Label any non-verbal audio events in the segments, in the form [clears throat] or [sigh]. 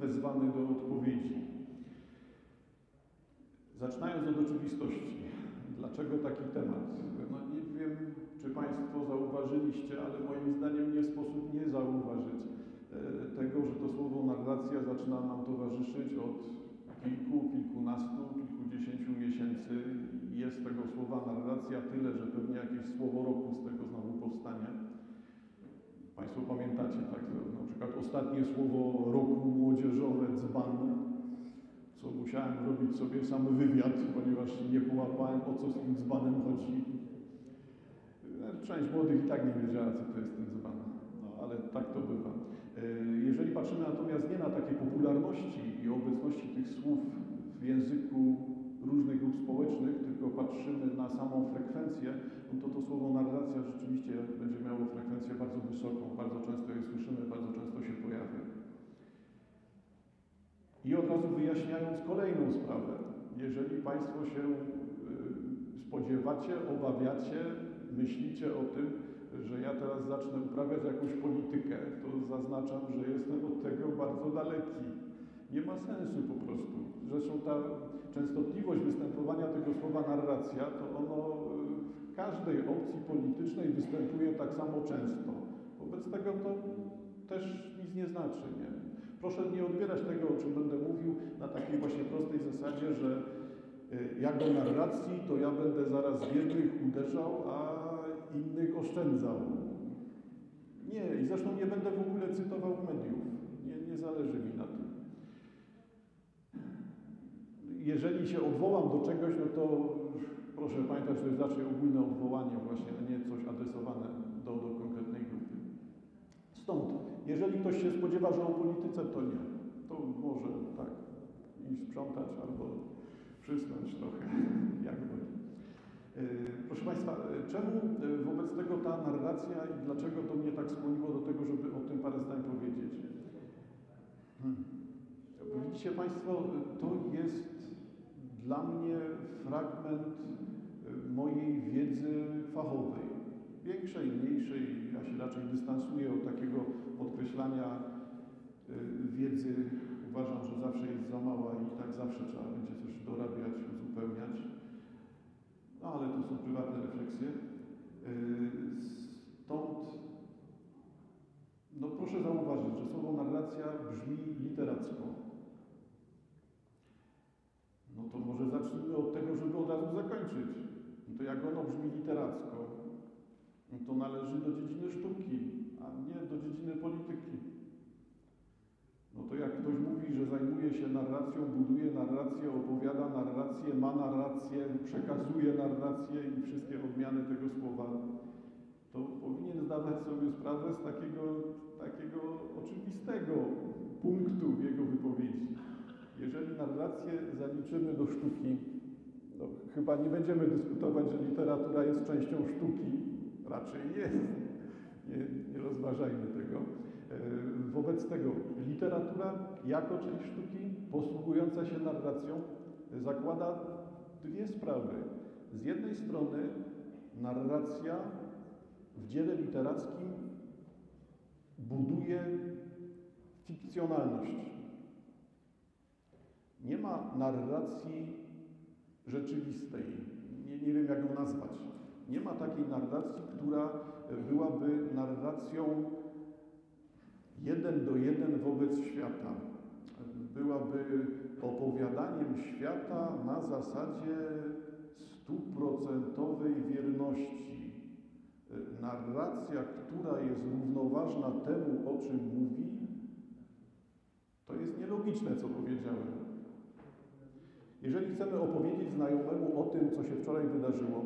wezwany do odpowiedzi. Zaczynając od oczywistości, dlaczego taki temat? No nie wiem, czy Państwo zauważyliście, ale moim zdaniem nie sposób nie zauważyć e, tego, że to słowo narracja zaczyna nam towarzyszyć od kilku, kilkunastu, kilkudziesięciu miesięcy. Jest tego słowa narracja tyle, że pewnie jakieś słowo roku z tego znowu powstanie. Państwo pamiętacie, tak, na przykład ostatnie słowo roku młodzieżowe, dzban, co musiałem robić sobie sam wywiad, ponieważ nie połapałem, o co z tym dzbanem chodzi. Część młodych i tak nie wiedziała, co to jest ten dzban, no ale tak to bywa. Jeżeli patrzymy natomiast nie na takie popularności i obecności tych słów w języku różnych grup społecznych, tylko patrzymy na samą frekwencję, no to to słowo narracja rzeczywiście będzie miało frekwencję bardzo wysoką, bardzo często je słyszymy, bardzo często się pojawia. I od razu wyjaśniając kolejną sprawę, jeżeli Państwo się y, spodziewacie, obawiacie, myślicie o tym, że ja teraz zacznę uprawiać jakąś politykę, to zaznaczam, że jestem od tego bardzo daleki. Nie ma sensu po prostu. Zresztą ta częstotliwość występowania tego słowa narracja, to ono w każdej opcji politycznej występuje tak samo często. Wobec tego to też nic nie znaczy. Nie? Proszę nie odbierać tego, o czym będę mówił, na takiej właśnie prostej zasadzie, że y, jak do narracji, to ja będę zaraz biednych uderzał, a innych oszczędzał. Nie, i zresztą nie będę w ogóle cytował mediów. Nie, nie zależy mi na tym. Jeżeli się odwołam do czegoś, no to proszę pamiętać, to jest raczej ogólne odwołanie właśnie, a nie coś adresowane do, do konkretnej grupy. Stąd, jeżeli ktoś się spodziewa, że o polityce, to nie. To może tak i sprzątać albo przysnąć trochę, [laughs] jak woli. Proszę Państwa, czemu wobec tego ta narracja i dlaczego to mnie tak skłoniło do tego, żeby o tym parę zdań powiedzieć? Hmm. Widzicie Państwo, to jest dla mnie fragment mojej wiedzy fachowej. Większej, mniejszej, ja się raczej dystansuję od takiego podkreślania wiedzy. Uważam, że zawsze jest za mała i tak zawsze trzeba będzie coś dorabiać, uzupełniać. No ale to są prywatne refleksje. Stąd no proszę zauważyć, że słowo narracja brzmi literacko. To może zacznijmy od tego, żeby od razu zakończyć. No to jak ono brzmi literacko, no to należy do dziedziny sztuki, a nie do dziedziny polityki. No to jak ktoś mówi, że zajmuje się narracją, buduje narrację, opowiada narrację, ma narrację, przekazuje narrację i wszystkie odmiany tego słowa, to powinien zdawać sobie sprawę z takiego, takiego oczywistego punktu w jego wypowiedzi. Jeżeli narrację zaliczymy do sztuki, no, chyba nie będziemy dyskutować, że literatura jest częścią sztuki. Raczej jest. Nie, nie rozważajmy tego. E, wobec tego literatura jako część sztuki posługująca się narracją zakłada dwie sprawy. Z jednej strony narracja w dziele literackim buduje fikcjonalność. Nie ma narracji rzeczywistej. Nie, nie wiem, jak ją nazwać. Nie ma takiej narracji, która byłaby narracją jeden do jeden wobec świata. Byłaby opowiadaniem świata na zasadzie stuprocentowej wierności. Narracja, która jest równoważna temu, o czym mówi, to jest nielogiczne, co powiedziałem. Jeżeli chcemy opowiedzieć znajomemu o tym, co się wczoraj wydarzyło,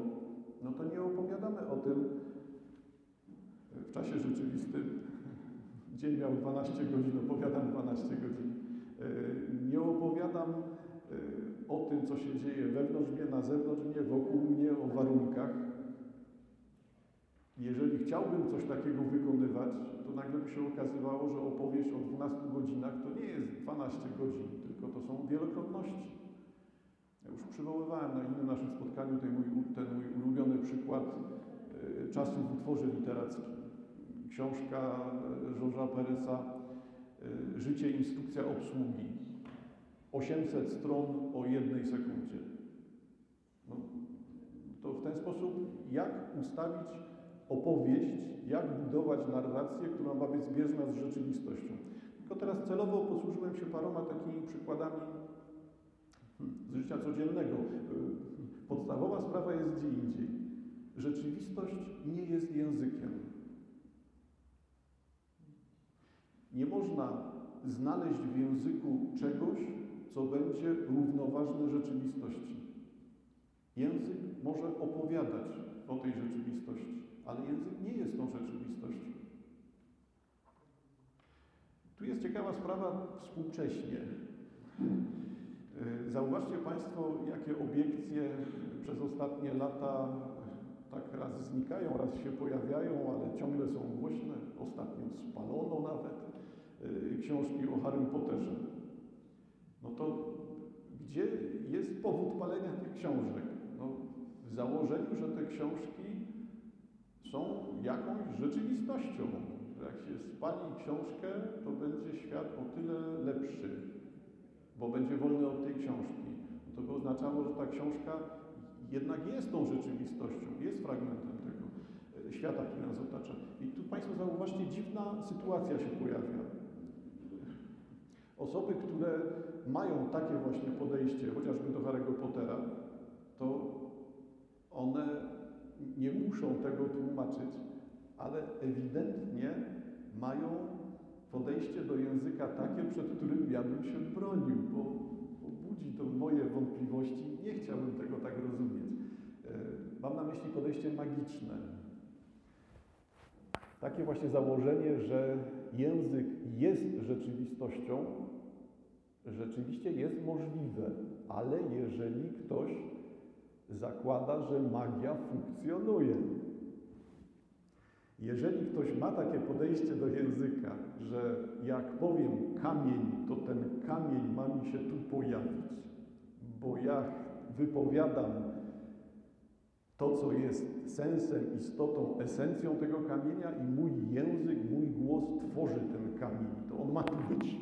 no to nie opowiadamy o tym w czasie rzeczywistym. Dzień miał 12 godzin, opowiadam 12 godzin. E, nie opowiadam e, o tym, co się dzieje wewnątrz mnie, na zewnątrz mnie, wokół mnie, o warunkach. Jeżeli chciałbym coś takiego wykonywać, to nagle by się okazywało, że opowieść o 12 godzinach to nie jest 12 godzin, tylko to są wielokrotności. Ja już przywoływałem na innym naszym spotkaniu ten mój, ten mój ulubiony przykład y, czasu w utworze literackim. Książka Georgesa Peresa y, życie, instrukcja obsługi. 800 stron o jednej sekundzie. No, to w ten sposób, jak ustawić opowieść, jak budować narrację, która ma być zbieżna z rzeczywistością. Tylko teraz celowo posłużyłem się paroma takimi przykładami z życia codziennego. Podstawowa sprawa jest gdzie indziej. Rzeczywistość nie jest językiem. Nie można znaleźć w języku czegoś, co będzie równoważne rzeczywistości. Język może opowiadać o tej rzeczywistości, ale język nie jest tą rzeczywistością. Tu jest ciekawa sprawa współcześnie. Y, zauważcie Państwo, jakie obiekcje przez ostatnie lata tak raz znikają, raz się pojawiają, ale ciągle są głośne. Ostatnio spalono nawet y, książki o Harrym Potterze. No to gdzie jest powód palenia tych książek? No, w założeniu, że te książki są jakąś rzeczywistością. Że jak się spali książkę, to będzie świat o tyle lepszy, bo będzie wolny od tej książki. To by oznaczało, że ta książka jednak jest tą rzeczywistością, jest fragmentem tego e, świata, który nas otacza. I tu Państwo zauważcie, dziwna sytuacja się pojawia. Osoby, które mają takie właśnie podejście, chociażby do Harry'ego Pottera, to one nie muszą tego tłumaczyć, ale ewidentnie mają podejście do języka takie, przed którym ja bym się bronił, bo, bo budzi to moje wątpliwości. Nie chciałbym tego tak rozumieć. E, mam na myśli podejście magiczne. Takie właśnie założenie, że język jest rzeczywistością, rzeczywiście jest możliwe, ale jeżeli ktoś zakłada, że magia funkcjonuje. Jeżeli ktoś ma takie podejście do języka, że jak powiem kamień, to ten kamień ma mi się tu pojawić, bo ja wypowiadam to, co jest sensem, istotą, esencją tego kamienia i mój język, mój głos tworzy ten kamień, to on ma tu być.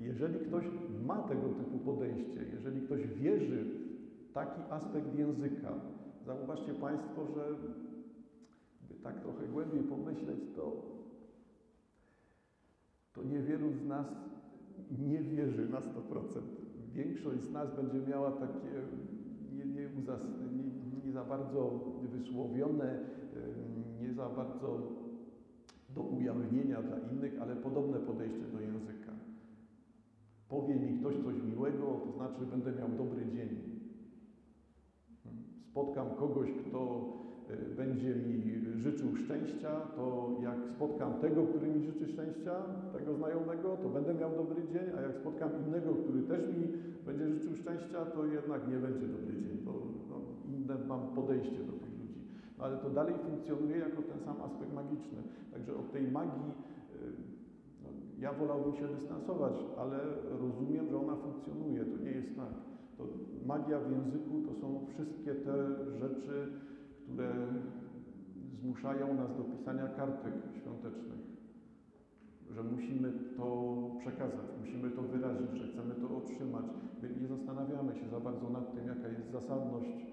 Jeżeli ktoś ma tego typu podejście, jeżeli ktoś wierzy w taki aspekt języka, zauważcie Państwo, że tak trochę głębiej pomyśleć, to, to niewielu z nas nie wierzy na 100%. Większość z nas będzie miała takie nie, nie, nie, nie za bardzo wysłowione, nie za bardzo do ujawnienia dla innych, ale podobne podejście do języka. Powie mi ktoś coś miłego, to znaczy będę miał dobry dzień. Spotkam kogoś, kto będzie mi życzył szczęścia, to jak spotkam tego, który mi życzy szczęścia, tego znajomego, to będę miał dobry dzień, a jak spotkam innego, który też mi będzie życzył szczęścia, to jednak nie będzie dobry dzień, bo no, inne mam podejście do tych ludzi. No, ale to dalej funkcjonuje jako ten sam aspekt magiczny. Także od tej magii no, ja wolałbym się dystansować, ale rozumiem, że ona funkcjonuje. To nie jest tak. To magia w języku to są wszystkie te rzeczy, które zmuszają nas do pisania kartek świątecznych że musimy to przekazać, musimy to wyrazić, że chcemy to otrzymać. My nie zastanawiamy się za bardzo nad tym, jaka jest zasadność,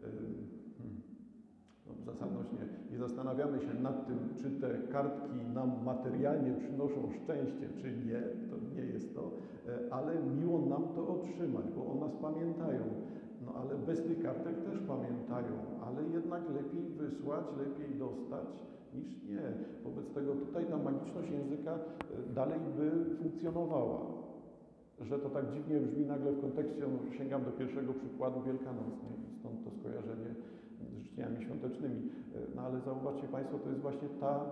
hmm, no, zasadność nie, nie zastanawiamy się nad tym, czy te kartki nam materialnie przynoszą szczęście, czy nie, to nie jest to, e, ale miło nam to otrzymać, bo o nas pamiętają. Ale bez tych kartek też pamiętają, ale jednak lepiej wysłać, lepiej dostać niż nie. Wobec tego tutaj ta magiczność języka e, dalej by funkcjonowała. Że to tak dziwnie brzmi nagle w kontekście, no, sięgam do pierwszego przykładu Wielkanocnej, stąd to skojarzenie z życzeniami świątecznymi. E, no ale zauważcie Państwo, to jest właśnie ta,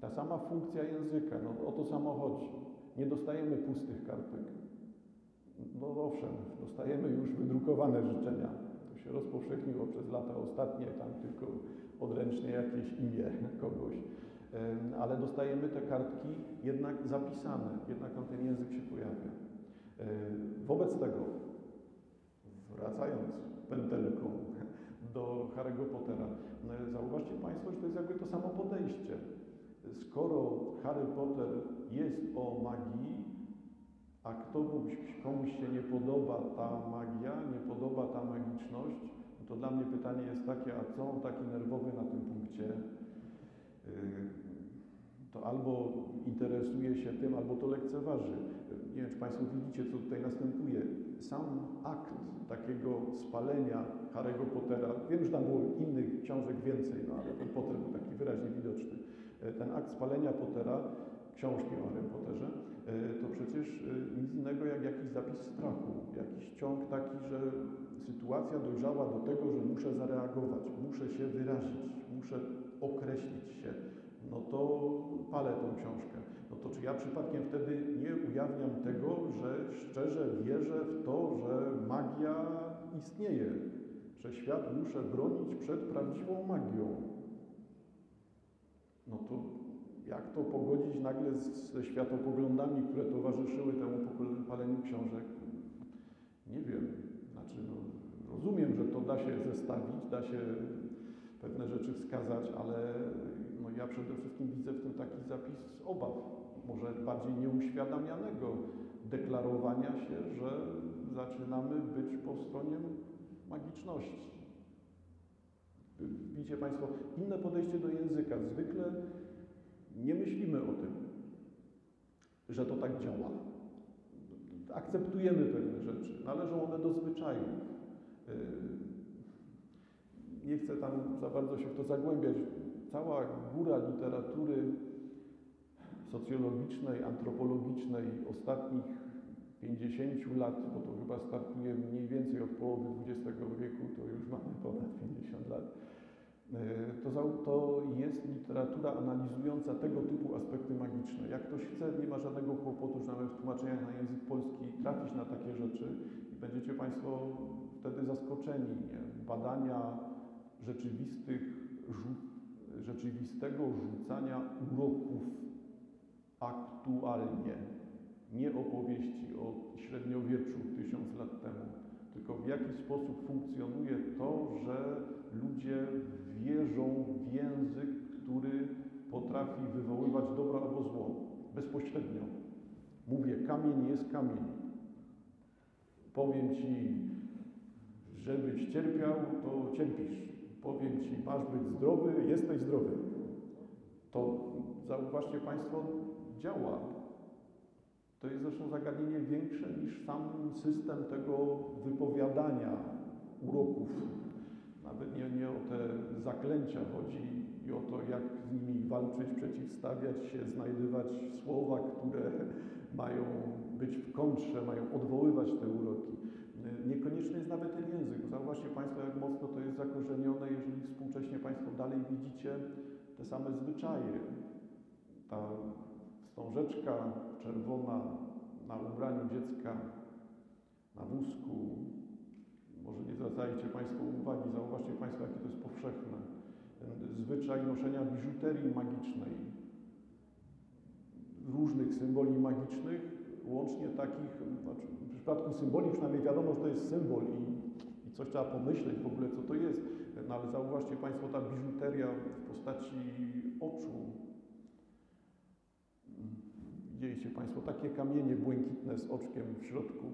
ta sama funkcja języka, no, o to samo chodzi. Nie dostajemy pustych kartek. No owszem, dostajemy już wydrukowane życzenia. To się rozpowszechniło przez lata ostatnie, tam tylko odręcznie jakieś imię [laughs] kogoś. Ale dostajemy te kartki jednak zapisane, jednak tam ten język się pojawia. Wobec tego, wracając pętelką [laughs] do Harry'ego Pottera, zauważcie Państwo, że to jest jakby to samo podejście. Skoro Harry Potter jest o magii, a komuś, komuś się nie podoba ta magia, nie podoba ta magiczność, no to dla mnie pytanie jest takie, a co on taki nerwowy na tym punkcie? Yy, to albo interesuje się tym, albo to lekceważy. Nie wiem, czy Państwo widzicie, co tutaj następuje. Sam akt takiego spalenia Harry'ego Pottera, wiem, że tam było innych książek więcej, no ale ten Potter był taki wyraźnie widoczny. E, ten akt spalenia Pottera, książki o Harrym Potterze, to przecież e, nic innego jak jakiś zapis strachu, jakiś ciąg taki, że sytuacja dojrzała do tego, że muszę zareagować, muszę się wyrazić, muszę określić się, no to palę tą książkę. No to czy ja przypadkiem wtedy nie ujawniam tego, że szczerze wierzę w to, że magia istnieje, że świat muszę bronić przed prawdziwą magią? No to jak to pogodzić nagle ze światopoglądami, które towarzyszyły temu paleniu książek? Nie wiem. Znaczy, no, rozumiem, że to da się zestawić, da się pewne rzeczy wskazać, ale no ja przede wszystkim widzę w tym taki zapis obaw, może bardziej nieuświadamianego deklarowania się, że zaczynamy być po stronie magiczności. Widzicie Państwo, inne podejście do języka. Zwykle nie myślimy o tym, że to tak działa. Akceptujemy pewne rzeczy, należą one do zwyczajów. Nie chcę tam za bardzo się w to zagłębiać. Cała góra literatury socjologicznej, antropologicznej ostatnich 50 lat, bo to chyba startuje mniej więcej od połowy XX wieku, to już mamy ponad 50 lat, to, to jest literatura analizująca tego typu aspekty magiczne. Jak ktoś chce, nie ma żadnego kłopotu, że nawet w tłumaczeniach na język polski trafić na takie rzeczy i będziecie Państwo wtedy zaskoczeni. Nie? Badania rzeczywistych, rzeczywistego rzucania uroków aktualnie. Nie opowieści o średniowieczu tysiąc lat temu, tylko w jaki sposób funkcjonuje to, że ludzie wierzą w język, który potrafi wywoływać dobro albo zło bezpośrednio. Mówię, kamień jest kamień. Powiem Ci, żebyś cierpiał, to cierpisz. Powiem Ci, masz być zdrowy, jesteś zdrowy. To zauważcie Państwo, działa. To jest zresztą zagadnienie większe niż sam system tego wypowiadania uroków. Nawet nie, nie o te zaklęcia chodzi i o to, jak z nimi walczyć, przeciwstawiać się, znajdywać słowa, które mają być w kontrze, mają odwoływać te uroki. Niekoniecznie jest nawet ten język. Zauważcie Państwo, jak mocno to jest zakorzenione, jeżeli współcześnie Państwo dalej widzicie te same zwyczaje. Ta wstążeczka czerwona na ubraniu dziecka, na wózku. Może nie zwracajcie Państwo uwagi, zauważcie Państwo, jakie to jest powszechne. Ten zwyczaj noszenia biżuterii magicznej, różnych symboli magicznych, łącznie takich, znaczy w przypadku symboli przynajmniej wiadomo, że to jest symbol i, i coś trzeba pomyśleć w ogóle, co to jest. No ale zauważcie Państwo, ta biżuteria w postaci oczu, widzieliście Państwo, takie kamienie błękitne z oczkiem w środku,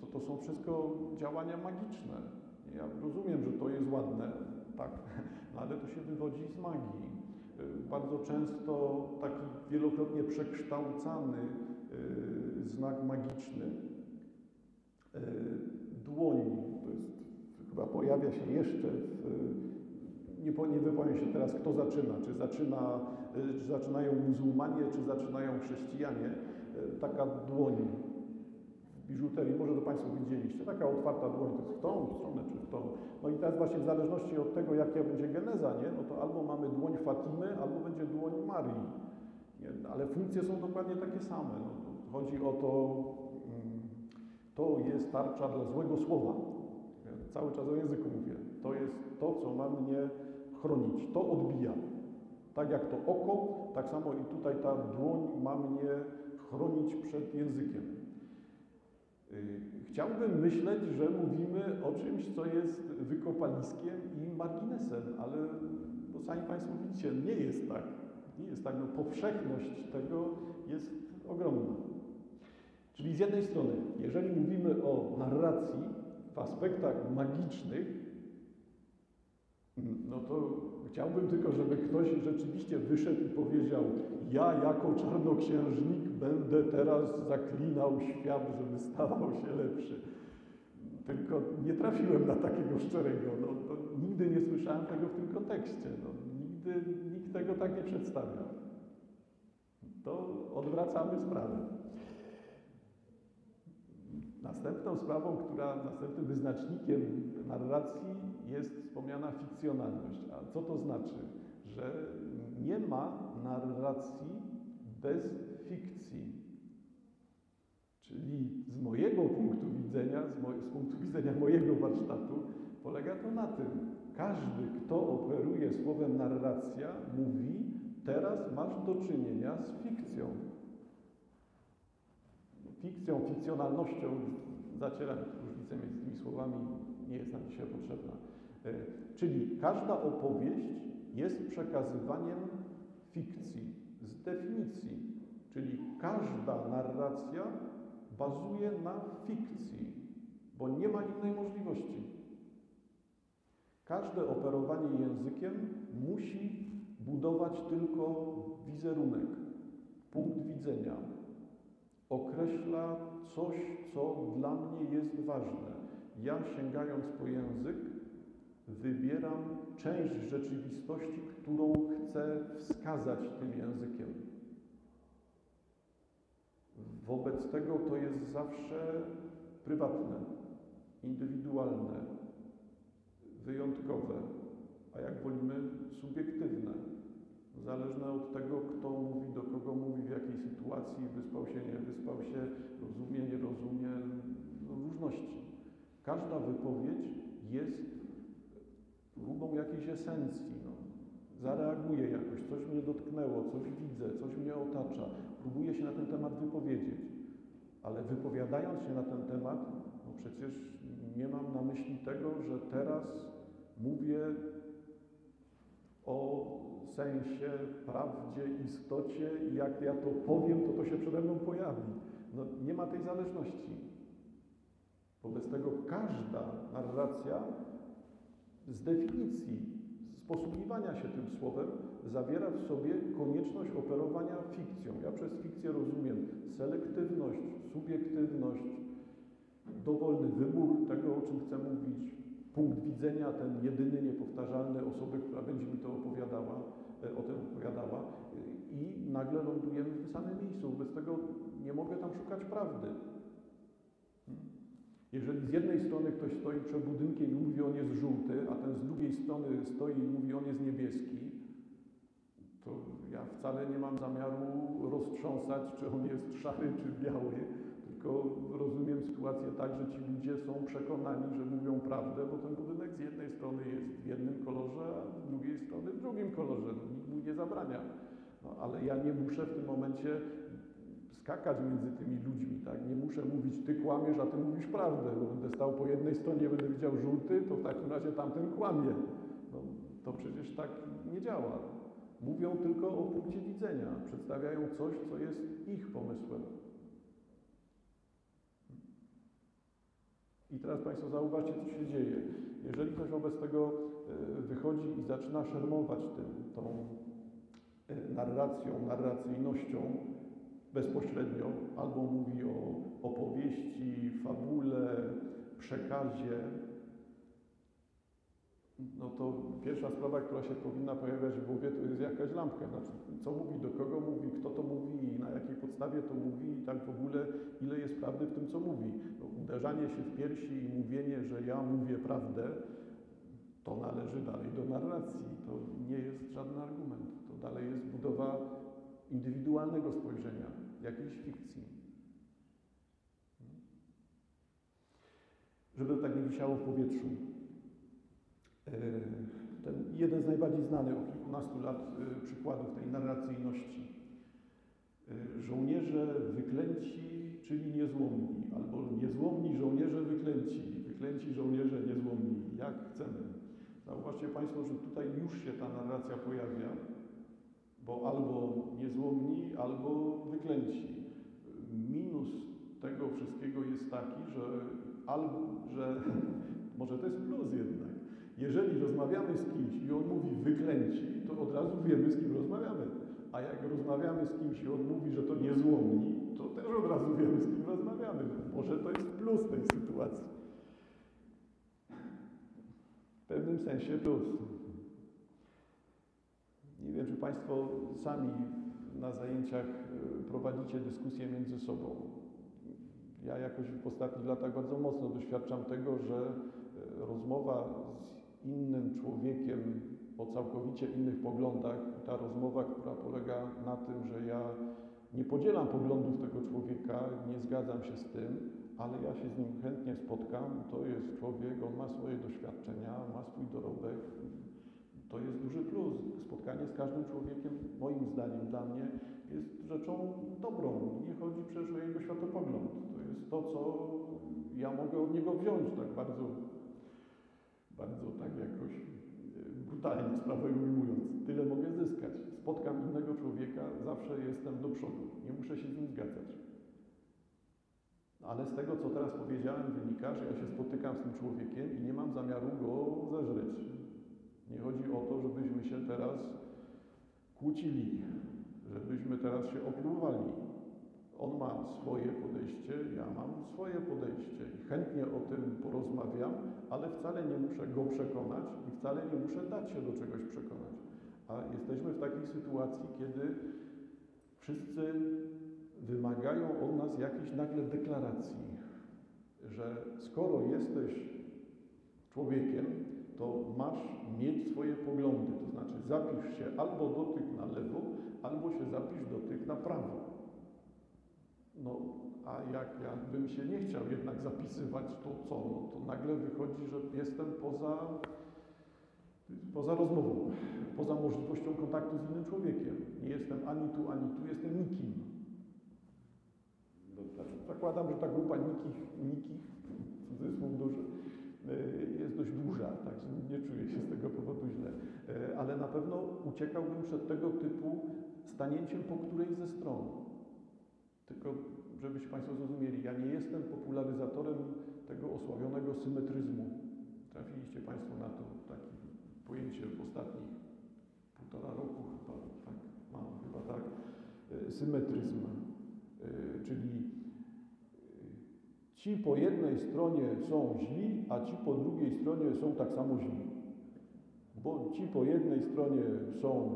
to, to są wszystko działania magiczne. Ja rozumiem, że to jest ładne, tak, [laughs] no ale to się wywodzi z magii. Bardzo często taki wielokrotnie przekształcany znak magiczny, dłoń, to jest, chyba pojawia się jeszcze w, nie, nie wypowiem się teraz, kto zaczyna, czy, zaczyna, czy zaczynają muzułmanie, czy zaczynają chrześcijanie, taka dłoń biżuterii, może to Państwo widzieliście, taka otwarta dłoń, to jest w tą stronę, czy w tą. No i teraz właśnie w zależności od tego, jaka będzie geneza, nie? no to albo mamy dłoń Fatimy, albo będzie dłoń Marii. Nie? Ale funkcje są dokładnie takie same. No, chodzi o to, to jest tarcza dla złego słowa. Cały czas o języku mówię. To jest to, co ma mnie chronić. To odbija. Tak jak to oko, tak samo i tutaj ta dłoń ma mnie chronić przed językiem. Chciałbym myśleć, że mówimy o czymś, co jest wykopaliskiem i marginesem, ale no, sami Państwo widzicie, nie jest tak. Nie jest tak. No, powszechność tego jest ogromna. Czyli z jednej strony, jeżeli mówimy o narracji w aspektach magicznych, no to chciałbym tylko, żeby ktoś rzeczywiście wyszedł i powiedział: Ja, jako czarnoksiężnik, będę teraz zaklinał świat, żeby stawał się lepszy. Tylko nie trafiłem na takiego szczerego. No, nigdy nie słyszałem tego w tym kontekście. No, nigdy nikt tego tak nie przedstawia. To odwracamy sprawę. Następną sprawą, która, następnym wyznacznikiem narracji jest wspomniana fikcjonalność. A co to znaczy? Że nie ma narracji bez fikcji. Czyli z mojego punktu widzenia, z, moj, z punktu widzenia mojego warsztatu, polega to na tym. Każdy, kto operuje słowem narracja, mówi, teraz masz do czynienia z fikcją fikcją, fikcjonalnością, zacieram różnicę między tymi słowami, nie jest nam dzisiaj potrzebna. E, czyli każda opowieść jest przekazywaniem fikcji, z definicji. Czyli każda narracja bazuje na fikcji, bo nie ma innej możliwości. Każde operowanie językiem musi budować tylko wizerunek, punkt widzenia, określa coś, co dla mnie jest ważne. Ja sięgając po język, wybieram część rzeczywistości, którą chcę wskazać tym językiem. Wobec tego to jest zawsze prywatne, indywidualne, wyjątkowe, a jak wolimy, subiektywne zależne od tego, kto mówi, do kogo mówi, w jakiej sytuacji, wyspał się, nie wyspał się, rozumie, nie rozumie, no, różności. Każda wypowiedź jest próbą jakiejś esencji. No. Zareaguję jakoś, coś mnie dotknęło, coś widzę, coś mnie otacza. Próbuję się na ten temat wypowiedzieć. Ale wypowiadając się na ten temat, no przecież nie mam na myśli tego, że teraz mówię o sensie, prawdzie, istocie i jak ja to powiem, to to się przede mną pojawi. No, nie ma tej zależności. Wobec tego każda narracja z definicji, z posługiwania się tym słowem zawiera w sobie konieczność operowania fikcją. Ja przez fikcję rozumiem selektywność, subiektywność, dowolny wybór tego, o czym chcę mówić, punkt widzenia, ten jedyny, niepowtarzalny osoby, która będzie mi to opowiadała, e, o tym opowiadała i nagle lądujemy w tym samym miejscu. Wobec tego nie mogę tam szukać prawdy. Jeżeli z jednej strony ktoś stoi przed budynkiem i mówi, on jest żółty, a ten z drugiej strony stoi i mówi, on jest niebieski, to ja wcale nie mam zamiaru roztrząsać, czy on jest szary, czy biały, tylko rozumiem sytuację tak, że ci ludzie są przekonani, że mówią prawdę, bo ten budynek z jednej strony jest w jednym kolorze, a z drugiej strony w drugim kolorze. No, nikt mu nie zabrania. No, ale ja nie muszę w tym momencie skakać między tymi ludźmi, tak? Nie muszę mówić, ty kłamiesz, a ty mówisz prawdę, bo będę stał po jednej stronie, będę widział żółty, to w takim razie tamten kłamie. No, to przecież tak nie działa. Mówią tylko o punkcie widzenia, przedstawiają coś, co jest ich pomysłem. I teraz Państwo zauważcie, co się dzieje. Jeżeli ktoś wobec tego e, wychodzi i zaczyna szermować tym, tą e, narracją, narracyjnością bezpośrednio, albo mówi o opowieści, fabule, przekazie, no to pierwsza sprawa, która się powinna pojawiać w głowie, to jest jakaś lampka. Znaczy, co mówi, do kogo mówi, kto to mówi na jakiej podstawie to mówi i tak w ogóle, ile jest prawdy w tym, co mówi. No, uderzanie się w piersi i mówienie, że ja mówię prawdę, to należy dalej do narracji. To nie jest żaden argument. To dalej jest budowa indywidualnego spojrzenia, jakiejś fikcji. Żeby to tak nie wisiało w powietrzu. E, ten jeden z najbardziej znanych od kilkunastu lat e, przykładów tej narracyjności. E, żołnierze wyklęci, czyli niezłomni, albo niezłomni żołnierze wyklęci, wyklęci żołnierze niezłomni, jak chcemy. Zauważcie Państwo, że tutaj już się ta narracja pojawia, bo albo niezłomni, albo wyklęci. minus tego wszystkiego jest taki, że albo, że [laughs] może to jest plus jednak. Jeżeli rozmawiamy z kimś i on mówi wyklęci, to od razu wiemy, z kim rozmawiamy. A jak rozmawiamy z kimś i on mówi, że to niezłomni, to też od razu wiemy, z kim rozmawiamy. Może to jest plus tej sytuacji. W pewnym sensie plus. Nie wiem, czy Państwo sami na zajęciach y, prowadzicie dyskusje między sobą. Ja jakoś w ostatnich latach bardzo mocno doświadczam tego, że y, rozmowa z innym człowiekiem o całkowicie innych poglądach, ta rozmowa, która polega na tym, że ja nie podzielam poglądów tego człowieka, nie zgadzam się z tym, ale ja się z nim chętnie spotkam. To jest człowiek, on ma swoje doświadczenia, ma swój dorobek. To jest duży plus. Spotkanie z każdym człowiekiem, moim zdaniem, dla mnie jest rzeczą dobrą. Nie chodzi przecież o jego światopogląd. To jest to, co ja mogę od niego wziąć tak bardzo, bardzo tak jakoś e, brutalnie [laughs] sprawę ujmując. Tyle mogę zyskać. Spotkam innego człowieka, zawsze jestem do przodu. Nie muszę się z nim zgadzać. Ale z tego, co teraz powiedziałem, wynika, że ja się spotykam z tym człowiekiem i nie mam zamiaru go zeżreć. Nie chodzi o to, żebyśmy się teraz kłócili, żebyśmy teraz się opluwali. On ma swoje podejście, ja mam swoje podejście i chętnie o tym porozmawiam, ale wcale nie muszę go przekonać i wcale nie muszę dać się do czegoś przekonać. A jesteśmy w takiej sytuacji, kiedy wszyscy wymagają od nas jakiejś nagle deklaracji, że skoro jesteś człowiekiem, to masz mieć swoje poglądy, to znaczy zapisz się albo do tych na lewo, albo się zapisz do tych na prawo. No, a jak ja bym się nie chciał jednak zapisywać, to co? No, to nagle wychodzi, że jestem poza, poza rozmową, poza możliwością kontaktu z innym człowiekiem. Nie jestem ani tu, ani tu, jestem nikim. No, znaczy, zakładam, że ta grupa nikich, nikich cudzysłów duży, jest dość duża, także nie czuję się z tego powodu źle. E, ale na pewno uciekałbym przed tego typu stanięciem po którejś ze stron. Tylko, żebyście Państwo zrozumieli, ja nie jestem popularyzatorem tego osławionego symetryzmu. Trafiliście Państwo na to takie pojęcie w ostatnich półtora roku chyba, tak, mam chyba tak, e, symetryzm, e, czyli ci po jednej stronie są źli, a ci po drugiej stronie są tak samo źli. Bo ci po jednej stronie są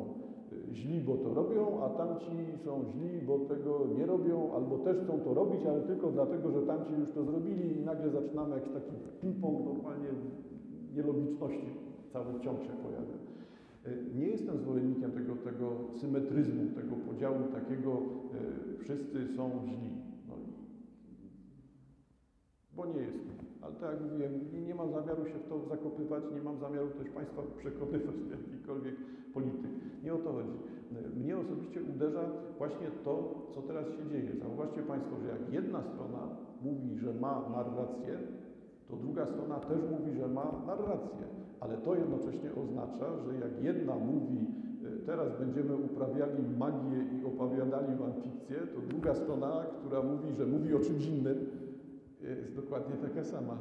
źli, bo to robią, a tamci są źli, bo tego nie robią, albo też chcą to robić, ale tylko dlatego, że tamci już to zrobili i nagle zaczynamy jakiś taki ping-pong normalnie nielogiczności, cały ciąg się pojawia. Nie jestem zwolennikiem tego, tego symetryzmu, tego podziału takiego, wszyscy są źli. Bo nie jestem. Ale tak jak mówiłem, nie, mam zamiaru się w to zakopywać, nie mam zamiaru też Państwa [laughs] przekonywać w jakikolwiek polityk. Nie o to chodzi. Mnie osobiście uderza właśnie to, co teraz się dzieje. Zauważcie Państwo, że jak jedna strona mówi, że ma narrację, to druga strona też mówi, że ma narrację. Ale to jednocześnie oznacza, że jak jedna mówi, teraz będziemy uprawiali magię i opowiadali Wam fikcję, to druga strona, która mówi, że mówi o czymś innym, jest dokładnie taka sama.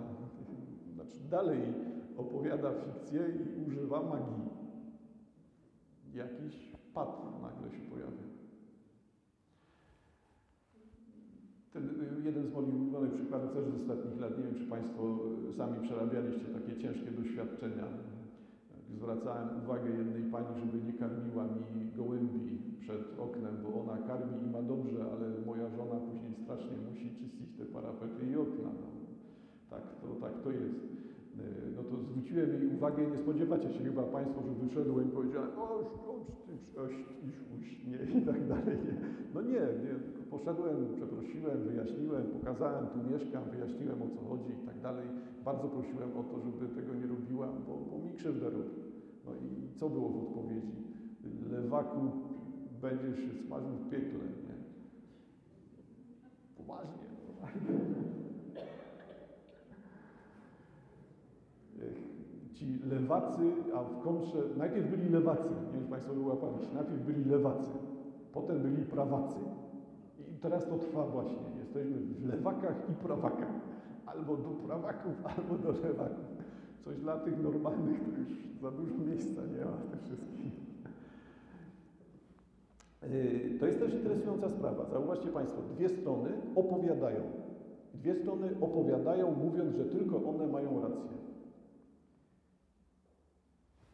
Znaczy dalej opowiada fikcję i używa magii. Jakiś pad nagle się pojawia. Ten jeden z moich ulubionych przykładów też z ostatnich lat, nie wiem czy Państwo sami przerabialiście takie ciężkie doświadczenia. Zwracałem uwagę jednej pani, żeby nie karmiła mi gołębi przed oknem, bo ona karmi i ma dobrze, ale moja żona później strasznie musi czyścić te parapety i okna. No, tak, to, tak to jest. No to zwróciłem jej uwagę, nie spodziewacie się chyba Państwo, że wyszedłem i powiedziałem, oż, oż, ty, oś, iś, uś, nie, i tak dalej. Nie. No nie, nie, poszedłem, przeprosiłem, wyjaśniłem, pokazałem, tu mieszkam, wyjaśniłem o co chodzi i tak dalej. Bardzo prosiłem o to, żeby tego nie robiła, bo, bo mi krzywdę robi. No i co było w odpowiedzi? Lewaku, będziesz się smażył w piekle, nie? Poważnie. Ci lewacy, a w kontrze, najpierw byli lewacy, nie wiem, czy Państwo wyłapaliście, najpierw byli lewacy, potem byli prawacy. Teraz to trwa właśnie, jest jesteśmy w lewakach i prawakach. Albo do prawaków, albo do lewaków. Coś dla tych normalnych to już za dużo miejsca nie ma w tym wszystkim. Yy, To jest też interesująca sprawa. Zauważcie Państwo, dwie strony opowiadają. Dwie strony opowiadają, mówiąc, że tylko one mają rację.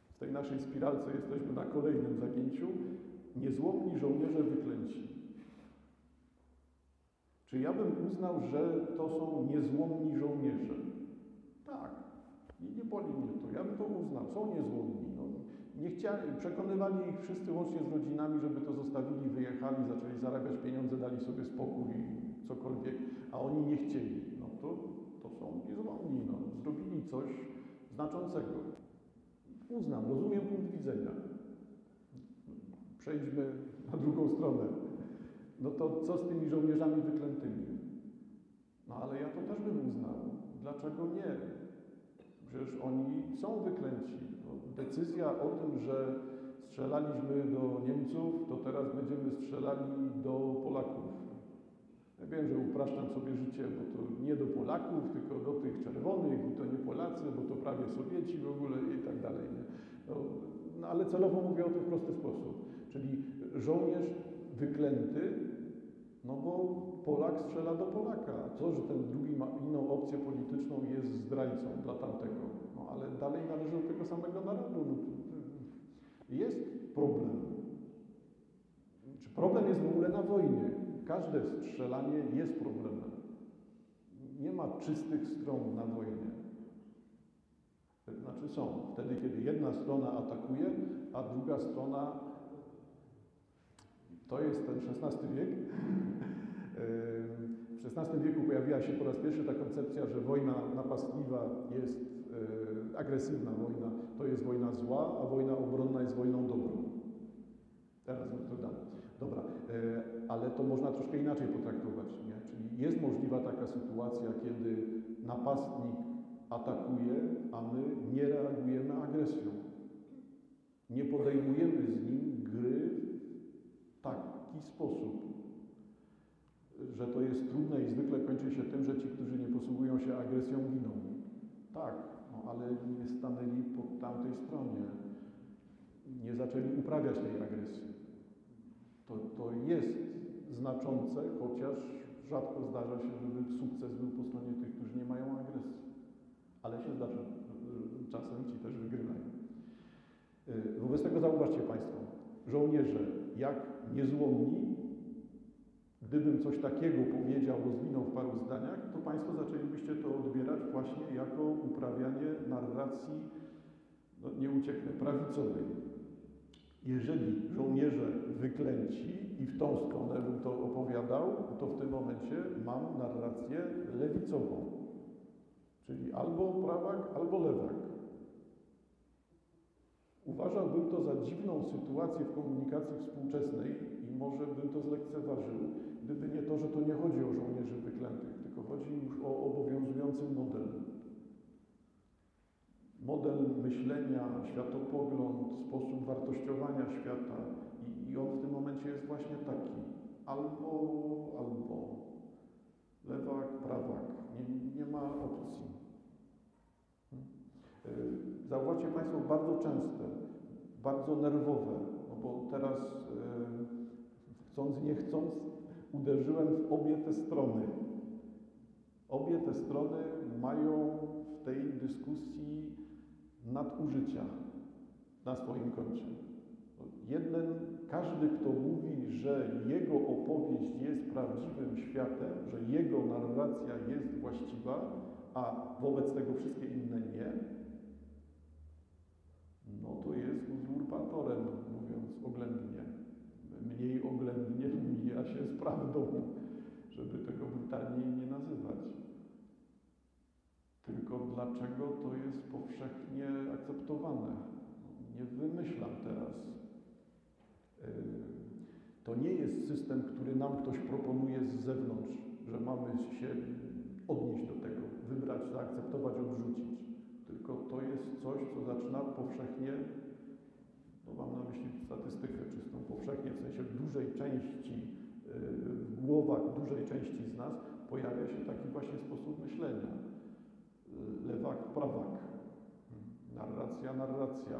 W tej naszej spiralce jesteśmy na kolejnym zagięciu. Niezłomni żołnierze wyklęci. Czy ja bym uznał, że to są niezłomni żołnierze? Tak. I nie boli mnie to. Ja bym to uznał. Są niezłomni. No, nie chcieli, przekonywali ich wszyscy łącznie z rodzinami, żeby to zostawili, wyjechali, zaczęli zarabiać pieniądze, dali sobie spokój i cokolwiek, a oni nie chcieli. No to, to są niezłomni. No. Zrobili coś znaczącego. Uznam, rozumiem punkt widzenia. Przejdźmy na drugą stronę. No to co z tymi żołnierzami wyklętymi? No ale ja to też bym uznał. Dlaczego nie? Przecież oni są wyklęci. No, decyzja o tym, że strzelaliśmy do Niemców, to teraz będziemy strzelali do Polaków. Ja wiem, że upraszczam sobie życie, bo to nie do Polaków, tylko do tych czerwonych i to nie Polacy, bo to prawie Sowieci w ogóle i tak dalej. No, no ale celowo mówię o tym w prosty sposób. Czyli żołnierz wyklęty, no bo Polak strzela do Polaka. Co, że ten drugi ma inną opcję polityczną i jest zdrajcą dla tamtego. No ale dalej należy do tego samego narodu. No, jest problem. Czy problem jest w ogóle na wojnie? Każde strzelanie jest problemem. Nie ma czystych stron na wojnie. Znaczy są. Wtedy, kiedy jedna strona atakuje, a druga strona to jest ten XVI wiek. W XVI wieku pojawiła się po raz pierwszy ta koncepcja, że wojna napastliwa jest e, agresywna wojna, to jest wojna zła, a wojna obronna jest wojną dobrą. Teraz to dam. Dobra, e, ale to można troszkę inaczej potraktować. Nie? Czyli jest możliwa taka sytuacja, kiedy napastnik atakuje, a my nie reagujemy agresją. Nie podejmujemy z nim gry taki sposób, że to jest trudne i zwykle kończy się tym, że ci, którzy nie posługują się agresją, giną. Tak, no, ale nie stanęli po tamtej stronie. Nie zaczęli uprawiać tej agresji. To, to jest znaczące, chociaż rzadko zdarza się, żeby sukces był po stronie tych, którzy nie mają agresji. Ale się zdarza. Czasem ci też wygrywają. Wobec tego zauważcie Państwo, żołnierze jak niezłomni, gdybym coś takiego powiedział, rozwinął w paru zdaniach, to Państwo zaczęlibyście to odbierać właśnie jako uprawianie narracji, no nie ucieknę, prawicowej. Jeżeli żołnierze wyklęci i w tą stronę bym to opowiadał, to w tym momencie mam narrację lewicową. Czyli albo prawak, albo lewak. Uważałbym to za dziwną sytuację w komunikacji współczesnej i może bym to zlekceważył, gdyby nie to, że to nie chodzi o żołnierzy wyklętych, tylko chodzi już o obowiązujący model. Model myślenia, światopogląd, sposób wartościowania świata i, i on w tym momencie jest właśnie taki. Albo, albo. Lewak, prawak. Nie, nie ma opcji. Zauważcie Państwo, bardzo częste, bardzo nerwowe, no bo teraz yy, chcąc, nie chcąc, uderzyłem w obie te strony. Obie te strony mają w tej dyskusji nadużycia na swoim koncie. Jeden, każdy, kto mówi, że jego opowieść jest prawdziwym światem, że jego narracja jest właściwa, a wobec tego wszystkie inne nie, no to jest mówiąc oględnie. Mniej oględnie [laughs] mija się z prawdą, żeby tego brutalniej nie nazywać. Tylko dlaczego to jest powszechnie akceptowane? Nie wymyślam teraz. To nie jest system, który nam ktoś proponuje z zewnątrz, że mamy się odnieść do tego, wybrać, zaakceptować, odrzucić. Tylko to jest coś, co zaczyna powszechnie, no mam na myśli statystykę czystą, powszechnie w sensie dużej części w głowach dużej części z nas pojawia się taki właśnie sposób myślenia. Y, Lewak, prawak, narracja, narracja.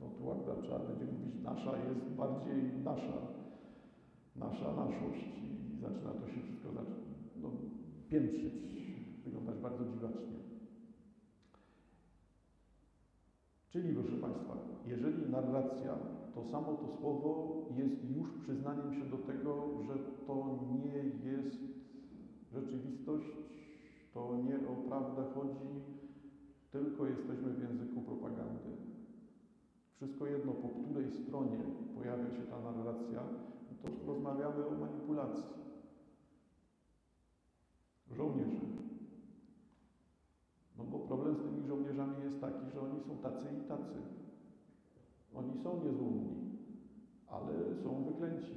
No tu akurat trzeba będzie mówić, nasza jest bardziej nasza, nasza naszość i zaczyna to się wszystko no, piętrzyć, wyglądać bardzo dziwacznie. Czyli, proszę Państwa, jeżeli narracja, to samo to słowo jest już przyznaniem się do tego, że to nie jest rzeczywistość, to nie o prawdę chodzi, tylko jesteśmy w języku propagandy. Wszystko jedno, po której stronie pojawia się ta narracja, to rozmawiamy o manipulacji. Żołnierze. No bo problem z tymi żołnierzami jest taki, że oni są tacy i tacy. Oni są niezłomni, ale są wyklęci.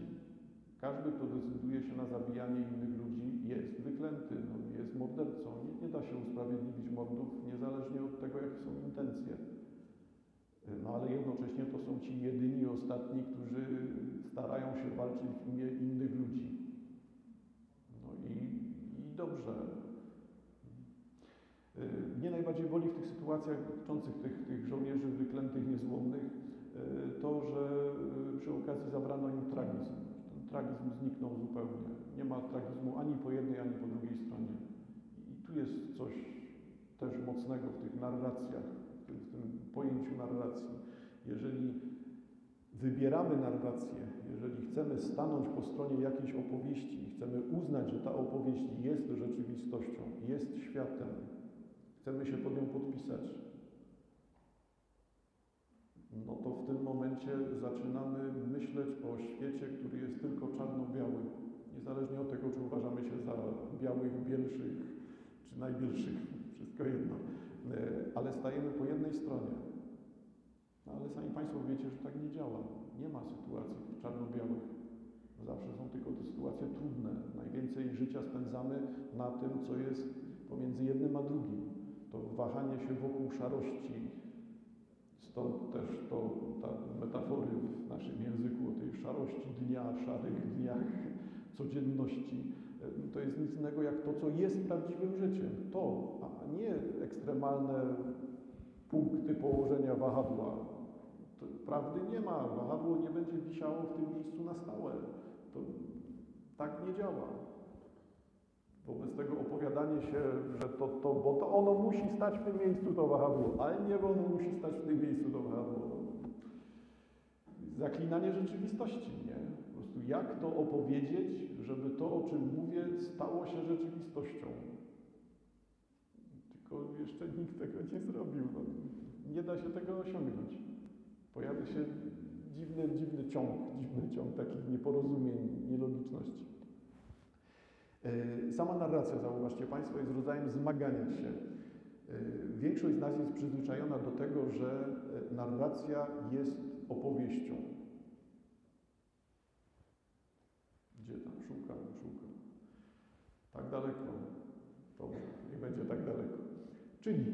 Każdy, kto decyduje się na zabijanie innych ludzi, jest wyklęty, no, jest mordercą. Nie, nie da się usprawiedliwić mordów, niezależnie od tego, jakie są intencje. No ale jednocześnie to są ci jedyni ostatni, którzy starają się walczyć w imię innych ludzi. No i, i dobrze. Mnie najbardziej boli w tych sytuacjach dotyczących tych, tych żołnierzy wyklętych, niezłomnych, to, że przy okazji zabrano im tragizm. Ten tragizm zniknął zupełnie. Nie ma tragizmu ani po jednej, ani po drugiej stronie. I tu jest coś też mocnego w tych narracjach, w tym, w tym pojęciu narracji. Jeżeli wybieramy narrację, jeżeli chcemy stanąć po stronie jakiejś opowieści i chcemy uznać, że ta opowieść jest rzeczywistością, jest światem, chcemy się pod nią podpisać, no to w tym momencie zaczynamy myśleć o świecie, który jest tylko czarno-biały. Niezależnie od tego, czy uważamy się za białych, bielszych, czy najbielszych, [laughs] wszystko jedno. E, ale stajemy po jednej stronie. No, ale sami Państwo wiecie, że tak nie działa. Nie ma sytuacji czarno-białych. Zawsze są tylko te sytuacje trudne. Najwięcej życia spędzamy na tym, co jest pomiędzy jednym a drugim. To wahanie się wokół szarości, Stąd też to, ta metafory w naszym języku o tej szarości dnia, szarych dniach, codzienności. To jest nic innego jak to, co jest prawdziwym życiem. To, a nie ekstremalne punkty położenia wahadła. To prawdy nie ma. Wahadło nie będzie wisiało w tym miejscu na stałe. To tak nie działa. Wobec tego opowiadanie się, że to, to, bo to ono musi stać w tym miejscu, to wahadło, ale nie, bo ono musi stać w tym miejscu, to wahadło. Zaklinanie rzeczywistości, nie? Po prostu jak to opowiedzieć, żeby to, o czym mówię, stało się rzeczywistością. Tylko jeszcze nikt tego nie zrobił. No, nie da się tego osiągnąć. Pojawia się dziwny, dziwny ciąg, dziwny ciąg takich nieporozumień, nielogiczności. E, sama narracja, zauważcie Państwo, jest rodzajem zmagania się. E, większość z nas jest przyzwyczajona do tego, że e, narracja jest opowieścią. Gdzie tam? Szukam, szukam. Tak daleko. Dobrze, nie będzie tak daleko. Czyli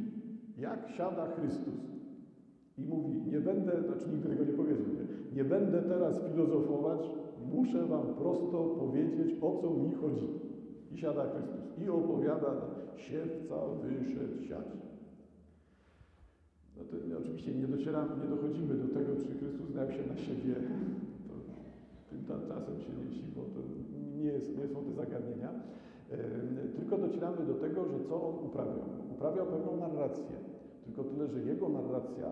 jak siada Chrystus i mówi, nie będę, znaczy nigdy tego nie powiedział, nie, nie będę teraz filozofować, muszę Wam prosto powiedzieć, o co mi chodzi. I siada Chrystus i opowiada, siewca wyszedł siać. No to oczywiście nie docieramy, nie dochodzimy do tego, czy Chrystus znał się na siebie. To tym czasem się nie bo to nie, jest, nie są te zagadnienia. tylko docieramy do tego, że co on uprawiał. Uprawiał pewną narrację. Tylko tyle, że jego narracja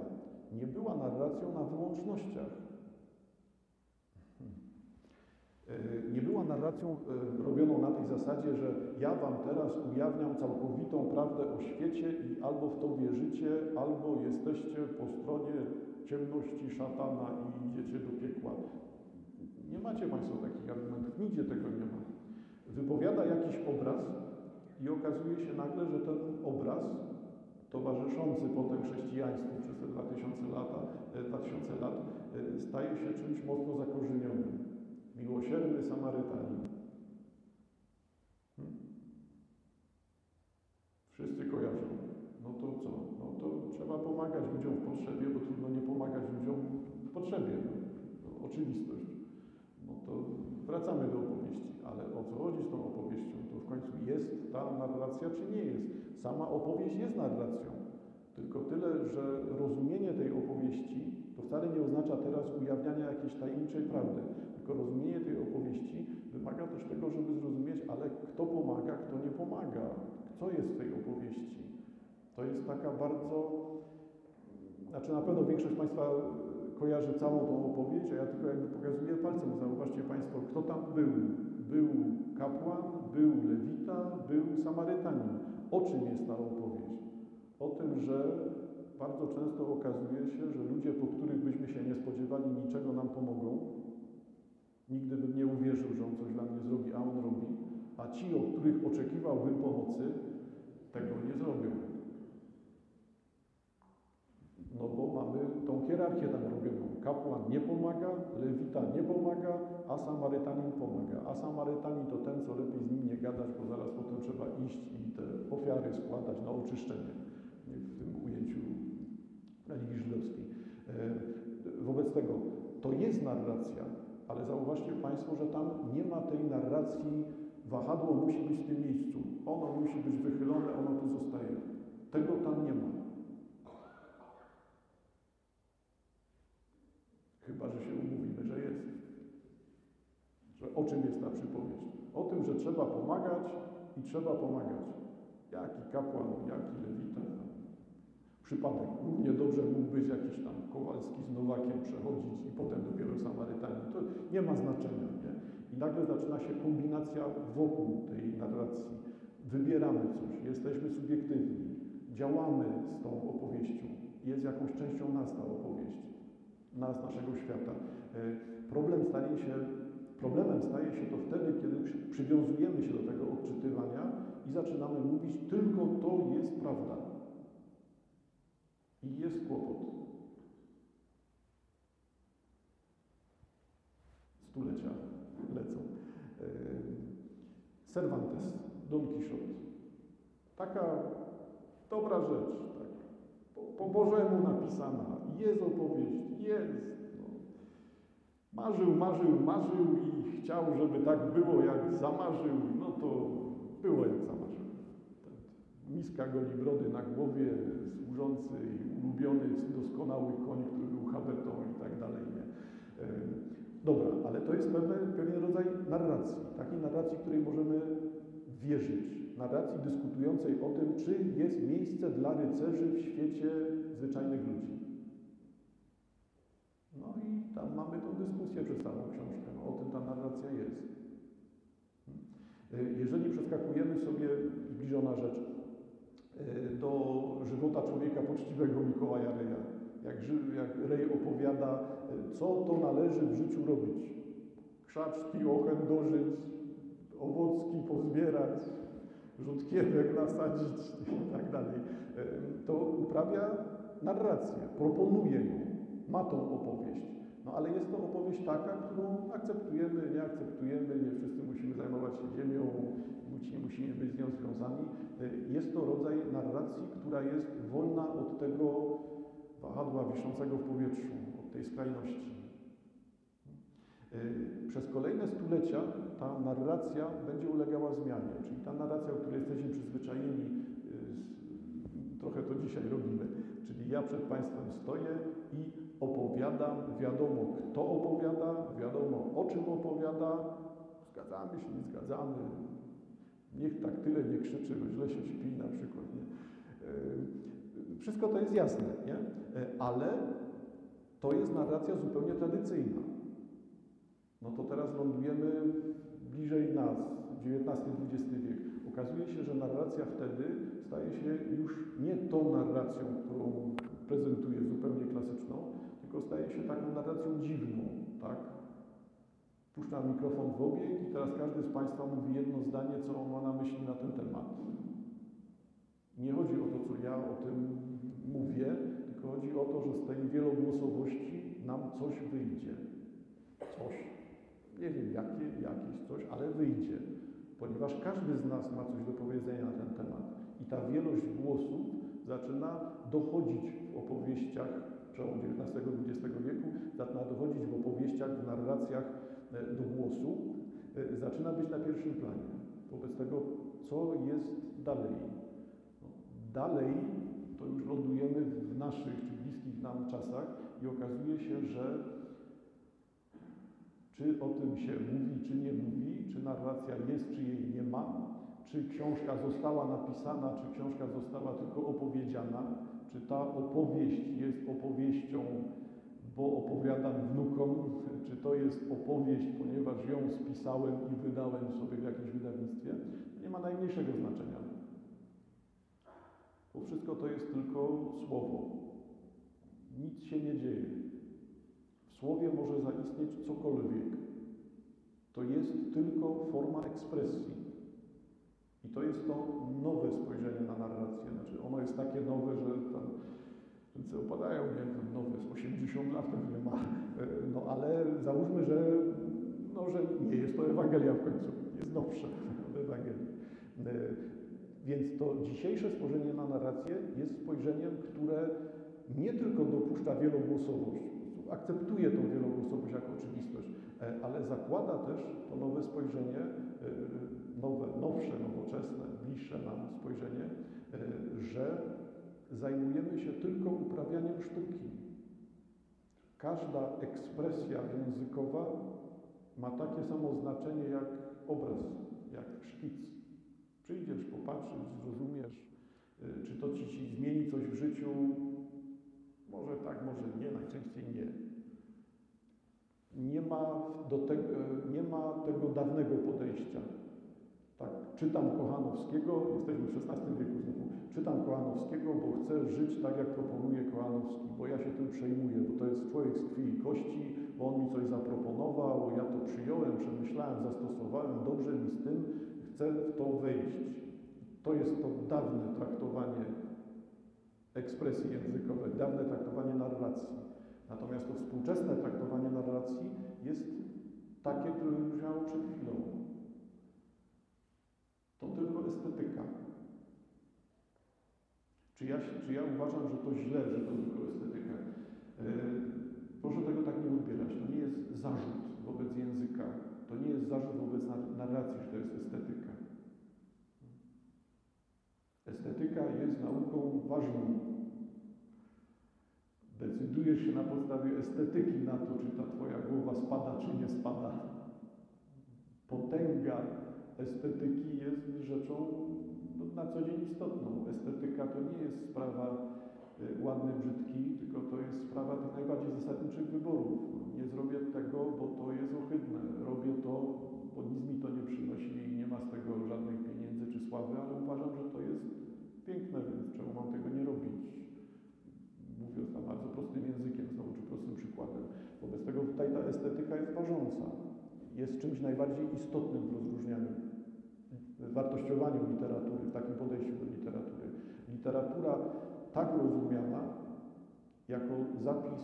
nie była narracją na wyłącznościach. Nie była narracją e, robioną na tej zasadzie, że ja Wam teraz ujawniam całkowitą prawdę o świecie i albo w to wierzycie, albo jesteście po stronie ciemności szatana i idziecie do piekła. Nie macie Państwo takich argumentów, nigdzie tego nie ma. Wypowiada jakiś obraz i okazuje się nagle, że ten obraz towarzyszący potem chrześcijaństwu przez te 2000 lat, 2000 lat staje się czymś mocno zakorzenionym miłosierny Samarytanin. Hmm? Wszyscy kojarzą. No to co? No to trzeba pomagać ludziom w potrzebie, bo trudno nie pomagać ludziom w potrzebie. No, oczywistość. No to wracamy do opowieści. Ale o co chodzi z tą opowieścią? To w końcu jest ta narracja, czy nie jest? Sama opowieść jest narracją. Tylko tyle, że rozumienie tej opowieści to wcale nie oznacza teraz ujawniania jakiejś tajemniczej prawdy, tylko rozumienie tej opowieści wymaga też tego, żeby zrozumieć, ale kto pomaga, kto nie pomaga, co jest w tej opowieści. To jest taka bardzo, znaczy na pewno większość Państwa kojarzy całą tą opowieść, a ja tylko jakby pokazuję palcem. Zauważcie Państwo, kto tam był. Był kapłan, był lewita, był Samarytanin. O czym jest ta opowieść? O tym, że bardzo często okazuje się, że ludzie, po których byśmy się nie spodziewali, niczego nam pomogą. Nigdy bym nie uwierzył, że on coś dla mnie zrobi, a on robi. A ci, o których oczekiwałbym pomocy, tego nie zrobią. No bo mamy tą hierarchię tam robioną. Kapłan nie pomaga, lewita nie pomaga, a Samarytanin pomaga. A Samarytanin to ten, co lepiej z nim nie gadać, bo zaraz potem trzeba iść i te ofiary składać na oczyszczenie w tym ujęciu religii żydowskiej. E, wobec tego to jest narracja, ale zauważcie Państwo, że tam nie ma tej narracji, wahadło musi być w tym miejscu, ono musi być wychylone, ono tu zostaje. Tego tam nie ma. Chyba, że się umówimy, że jest. Że o czym jest ta przypowieść? O tym, że trzeba pomagać i trzeba pomagać. Jaki kapłan, jaki lewita. Przypadek. Równie dobrze mógł być jakiś tam Kowalski z Nowakiem przechodzić i potem dopiero Samarytanin. To nie ma znaczenia. Nie? I nagle zaczyna się kombinacja wokół tej narracji. Wybieramy coś, jesteśmy subiektywni, działamy z tą opowieścią. Jest jakąś częścią nas ta opowieść nas, naszego świata. E, problem staje się, problemem staje się to wtedy, kiedy przywiązujemy się do tego odczytywania i zaczynamy mówić, tylko to jest prawda. I jest kłopot. Stulecia lecą. E, Cervantes, Don Quixote. Taka dobra rzecz, tak, po, po Bożemu napisana. Jest opowieść, jest. No. Marzył, marzył, marzył i chciał, żeby tak było, jak zamarzył, no to było jak zamarzył. Miska goli brody na głowie, służący i ulubiony, doskonały koń, który był habetą i tak dalej. Nie? Dobra, ale to jest pewne, pewien rodzaj narracji, takiej narracji, której możemy wierzyć. Narracji dyskutującej o tym, czy jest miejsce dla rycerzy w świecie zwyczajnych ludzi. No i tam mamy tą dyskusję przez całą książkę. No, o tym ta narracja jest. Hmm. Jeżeli przeskakujemy sobie, zbliżona rzecz, e, do żywota człowieka poczciwego Mikołaja Reja, jak, jak Rej opowiada, e, co to należy w życiu robić. Krzaczki ochen dożyć, owocki pozbierać, rzutkiewek nasadzić i tak dalej. E, to uprawia narrację, proponuje ją ma tą opowieść. No ale jest to opowieść taka, którą akceptujemy, nie akceptujemy, nie wszyscy musimy zajmować się ziemią, nie musimy być z nią związani. Jest to rodzaj narracji, która jest wolna od tego wahadła wiszącego w powietrzu, od tej skrajności. Przez kolejne stulecia ta narracja będzie ulegała zmianie, czyli ta narracja, o której jesteśmy przyzwyczajeni, trochę to dzisiaj robimy, czyli ja przed Państwem stoję i opowiadam, wiadomo kto opowiada, wiadomo o czym opowiada, zgadzamy się, nie zgadzamy, niech tak tyle nie krzyczy, bo źle się śpi na przykład. Nie? E, wszystko to jest jasne, nie? E, ale to jest narracja zupełnie tradycyjna. No to teraz lądujemy bliżej nas, XIX-XX wiek. Okazuje się, że narracja wtedy staje się już nie tą narracją, którą prezentuje zupełnie klasyczną, tylko staje się taką narracją dziwną, tak? Puszczam mikrofon w obieg i teraz każdy z Państwa mówi jedno zdanie, co on ma na myśli na ten temat. Nie chodzi o to, co ja o tym mówię, tylko chodzi o to, że z tej wielogłosowości nam coś wyjdzie. Coś. Nie wiem jakie, jakieś coś, ale wyjdzie. Ponieważ każdy z nas ma coś do powiedzenia na ten temat. I ta wielość głosów zaczyna dochodzić w opowieściach przełom XIX-XX wieku, zaczyna dochodzić w opowieściach, w narracjach do głosu e, zaczyna być na pierwszym planie. Wobec tego, co jest dalej? No, dalej to już lądujemy w naszych czy bliskich nam czasach i okazuje się, że czy o tym się mówi, czy nie mówi, czy narracja jest, czy jej nie ma, czy książka została napisana, czy książka została tylko opowiedziana, czy ta opowieść jest opowieścią, bo opowiadam wnukom, czy to jest opowieść, ponieważ ją spisałem i wydałem sobie w jakimś wydawnictwie, nie ma najmniejszego znaczenia. Bo wszystko to jest tylko słowo. Nic się nie dzieje. W słowie może zaistnieć cokolwiek. To jest tylko forma ekspresji. I to jest to nowe spojrzenie na narrację. Znaczy ono jest takie nowe, że tam ręce opadają, nie wiem, nowe z 80 lat pewnie ma. No ale załóżmy, że, no, że nie jest to Ewangelia w końcu. Jest nowsze od Ewangelii. Więc to dzisiejsze spojrzenie na narrację jest spojrzeniem, które nie tylko dopuszcza wielogłosowość, akceptuje tą wielogłosowość jako oczywistość, ale zakłada też to nowe spojrzenie, nowe, nowsze, nowoczesne, bliższe nam spojrzenie, że zajmujemy się tylko uprawianiem sztuki. Każda ekspresja językowa ma takie samo znaczenie jak obraz, jak szkic. Przyjdziesz, popatrzysz, zrozumiesz, czy to ci, ci zmieni coś w życiu. Może tak, może nie, najczęściej nie. Nie ma, do tego, nie ma tego dawnego podejścia. Tak, czytam Kochanowskiego, jesteśmy w XVI wieku znowu, czytam Kochanowskiego, bo chcę żyć tak, jak proponuje Kochanowski, bo ja się tym przejmuję, bo to jest człowiek z krwi i kości, bo on mi coś zaproponował, ja to przyjąłem, przemyślałem, zastosowałem, dobrze mi z tym, chcę w to wejść. To jest to dawne traktowanie ekspresji językowej, dawne traktowanie narracji. Natomiast to współczesne traktowanie narracji jest takie, które brzmiało przed chwilą. To tylko estetyka. Czy ja, czy ja uważam, że to źle, że to tylko estetyka? Yy, proszę tego tak nie odbierać. To nie jest zarzut wobec języka. To nie jest zarzut wobec narracji, że to jest estetyka. Estetyka jest nauką ważną. Decydujesz się na podstawie estetyki na to, czy ta Twoja głowa spada, czy nie spada. Potęga estetyki jest rzeczą no, na co dzień istotną. Estetyka to nie jest sprawa y, ładny, brzydki, tylko to jest sprawa tych najbardziej zasadniczych wyborów. Nie zrobię tego, bo to jest ohydne. Robię to, bo nic mi to nie przynosi i nie ma z tego żadnych pieniędzy czy sławy, ale uważam, że to jest piękne, więc czemu mam tego nie robić? Mówiąc na bardzo prostym językiem, znowu czy prostym przykładem. Wobec tego tutaj ta estetyka jest ważąca. Jest czymś najbardziej istotnym w rozróżnianiu, wartościowaniu literatury, w takim podejściu do literatury. Literatura tak rozumiana jako zapis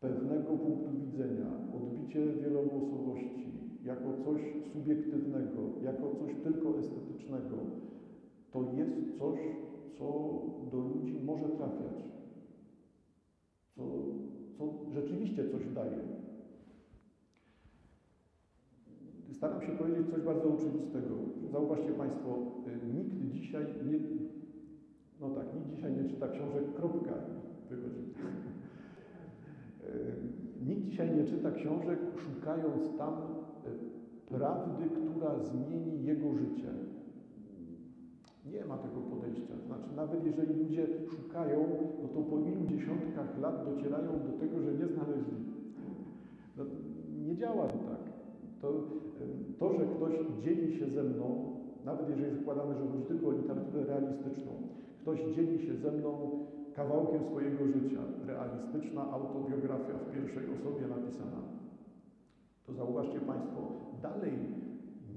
pewnego punktu widzenia, odbicie wielogłosowości, jako coś subiektywnego, jako coś tylko estetycznego, to jest coś, co do ludzi może trafiać, co, co rzeczywiście coś daje. Staram się powiedzieć coś bardzo oczywistego. Zauważcie Państwo, nikt dzisiaj nie, no tak, nikt dzisiaj nie czyta książek, kropka, wychodzi. Nikt dzisiaj nie czyta książek, szukając tam prawdy, która zmieni jego życie. Nie ma tego podejścia. Znaczy, nawet jeżeli ludzie szukają, no to po ilu dziesiątkach lat docierają do tego, że nie znaleźli. No, nie działa to tak. To, to, że ktoś dzieli się ze mną, nawet jeżeli zakładamy, że chodzi tylko o literaturę realistyczną, ktoś dzieli się ze mną kawałkiem swojego życia, realistyczna autobiografia w pierwszej osobie napisana, to zauważcie Państwo, dalej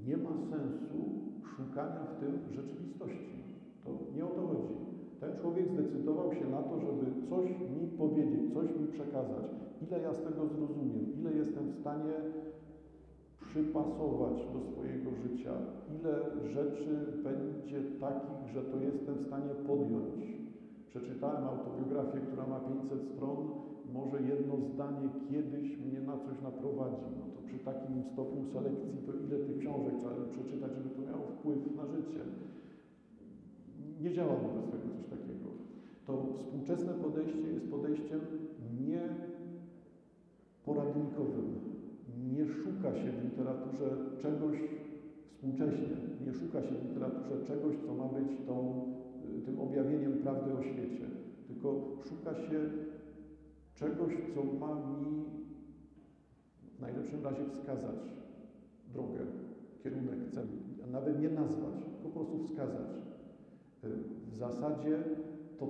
nie ma sensu szukania w tym rzeczywistości. To nie o to chodzi. Ten człowiek zdecydował się na to, żeby coś mi powiedzieć, coś mi przekazać. Ile ja z tego zrozumiem, ile jestem w stanie przypasować do swojego życia, ile rzeczy będzie takich, że to jestem w stanie podjąć. Przeczytałem autobiografię, która ma 500 stron może jedno zdanie kiedyś mnie na coś naprowadzi. No to przy takim stopniu selekcji to ile tych książek trzeba przeczytać, żeby to miało wpływ na życie. Nie działa wobec tego coś takiego. To współczesne podejście jest podejściem nie poradnikowym. Nie szuka się w literaturze czegoś współcześnie, nie szuka się w literaturze czegoś, co ma być tą, y, tym objawieniem prawdy o świecie, tylko szuka się czegoś, co ma mi w najlepszym razie wskazać drogę, kierunek, cel, nawet nie nazwać, po prostu wskazać. Y, W zasadzie to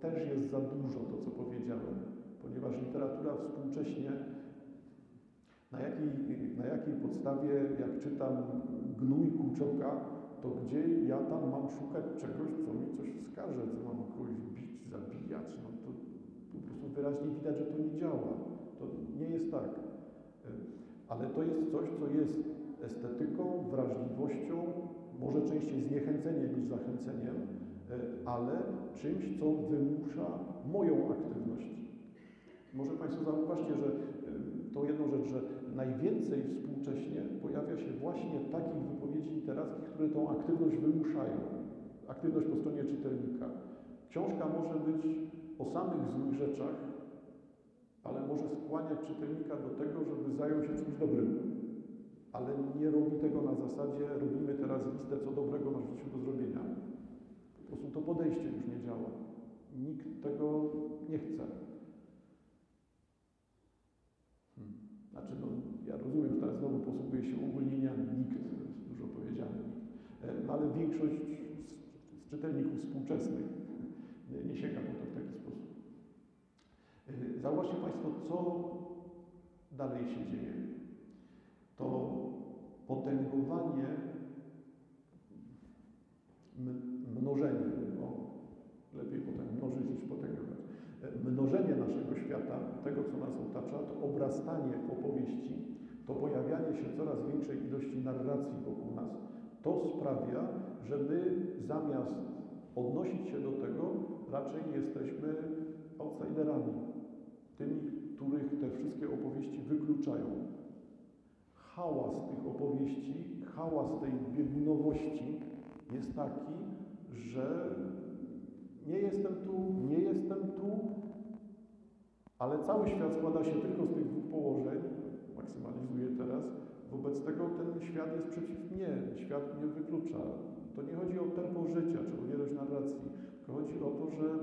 też jest za dużo to, co powiedziałem, ponieważ literatura współcześnie na jakiej, na jakiej podstawie, jak czytam gnój Kuczoka, to gdzie ja tam mam szukać czegoś, co mi coś wskaże, co mam kogoś bić, zabijać, no to po prostu wyraźnie widać, że to nie działa. To nie jest tak. Ale to jest coś, co jest estetyką, wrażliwością, może częściej zniechęceniem niż zachęceniem, ale czymś, co wymusza moją aktywność. Może Państwo zauważcie, że to jedną rzecz, że najwięcej współcześnie pojawia się właśnie takich wypowiedzi literackich, które tą aktywność wymuszają. Aktywność po stronie czytelnika. Książka może być o samych złych rzeczach, ale może skłaniać czytelnika do tego, żeby zajął się czymś dobrym. Ale nie robi tego na zasadzie, robimy teraz listę, co dobrego masz w życiu do zrobienia. Po prostu to podejście już nie działa. Nikt tego nie chce. Hmm. Znaczy, no, rozumiem, że teraz znowu posługuje się uogólnieniami, nikt, dużo powiedziane, nikt. No, ale większość z, czytelników współczesnych nie, sięga po to w taki sposób. Zauważcie Państwo, co dalej się dzieje. To potęgowanie, mnożenie, no, lepiej potem mnożyć niż potęgować, mnożenie naszego świata, tego co nas otacza, to obrastanie opowieści, to pojawianie się coraz większej ilości narracji wokół nas, to sprawia, że my zamiast odnosić się do tego, raczej jesteśmy outsiderami, tymi, których te wszystkie opowieści wykluczają. Hałas tych opowieści, hałas tej biegunowości jest taki, że nie jestem tu, nie jestem tu, ale cały świat składa się tylko z tych dwóch położeń, maksymalizuję teraz, wobec tego ten świat jest przeciw mnie, świat mnie wyklucza. To nie chodzi o tempo życia, czy o wielość narracji, tylko chodzi o to, że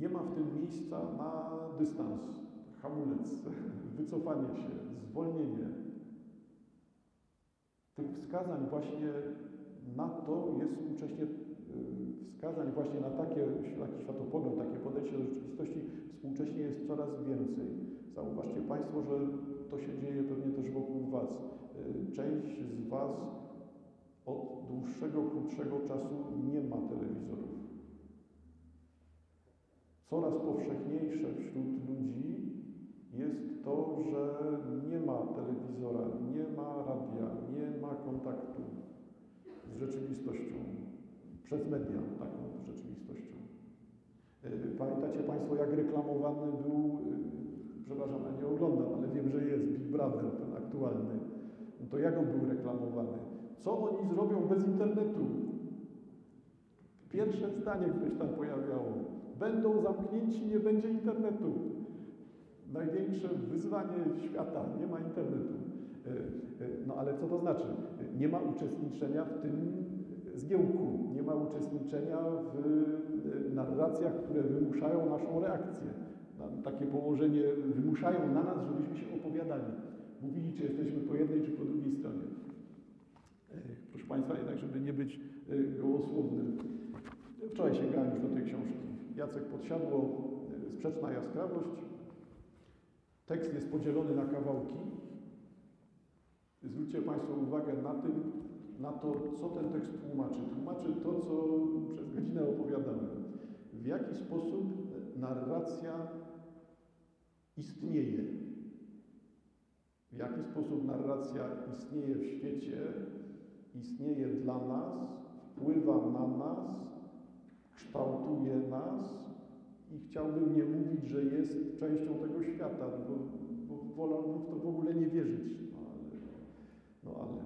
nie ma w tym miejsca na dystans, hamulec, [laughs] wycofanie się, zwolnienie. Tych wskazań właśnie na to jest współcześnie wskazań właśnie na takie, taki światopogląd, takie podejście do rzeczywistości współcześnie jest coraz więcej. Zauważcie Państwo, że to się dzieje pewnie też wokół Was. Część z Was od dłuższego, krótszego czasu nie ma telewizorów. Coraz powszechniejsze wśród ludzi jest to, że nie ma telewizora, nie ma radia, nie ma kontaktu z rzeczywistością przez media taką rzeczywistościścią. Pamiętacie Państwo, jak reklamowany był, przepraszam, ja nie oglądam, ale wiem, że jest Big Brother, ten aktualny. No to jak on był reklamowany? Co oni zrobią bez internetu? Pierwsze zdanie, które się tam pojawiało. Będą zamknięci, nie będzie internetu. Największe wyzwanie świata, nie ma internetu. No ale co to znaczy? Nie ma uczestniczenia w tym zgiełku, nie ma uczestniczenia w narracjach, które wymuszają naszą reakcję. Takie położenie wymuszają na nas, żebyśmy się opowiadali. Mówili, czy jesteśmy po jednej, czy po drugiej stronie. Proszę Państwa, jednak, żeby nie być gołosłownym. Wczoraj sięgałem już do tej książki. Jacek Podsiadło, Sprzeczna jaskrawość. Tekst jest podzielony na kawałki. Zwróćcie Państwo uwagę na tym, na to, co ten tekst tłumaczy. Tłumaczy to, co przez godzinę opowiadamy. W jaki sposób narracja istnieje. W jaki sposób narracja istnieje w świecie, istnieje dla nas, wpływa na nas, kształtuje nas i chciałbym nie mówić, że jest częścią tego świata, bo, bo wolałbym w to w ogóle nie wierzyć. No ale, no ale.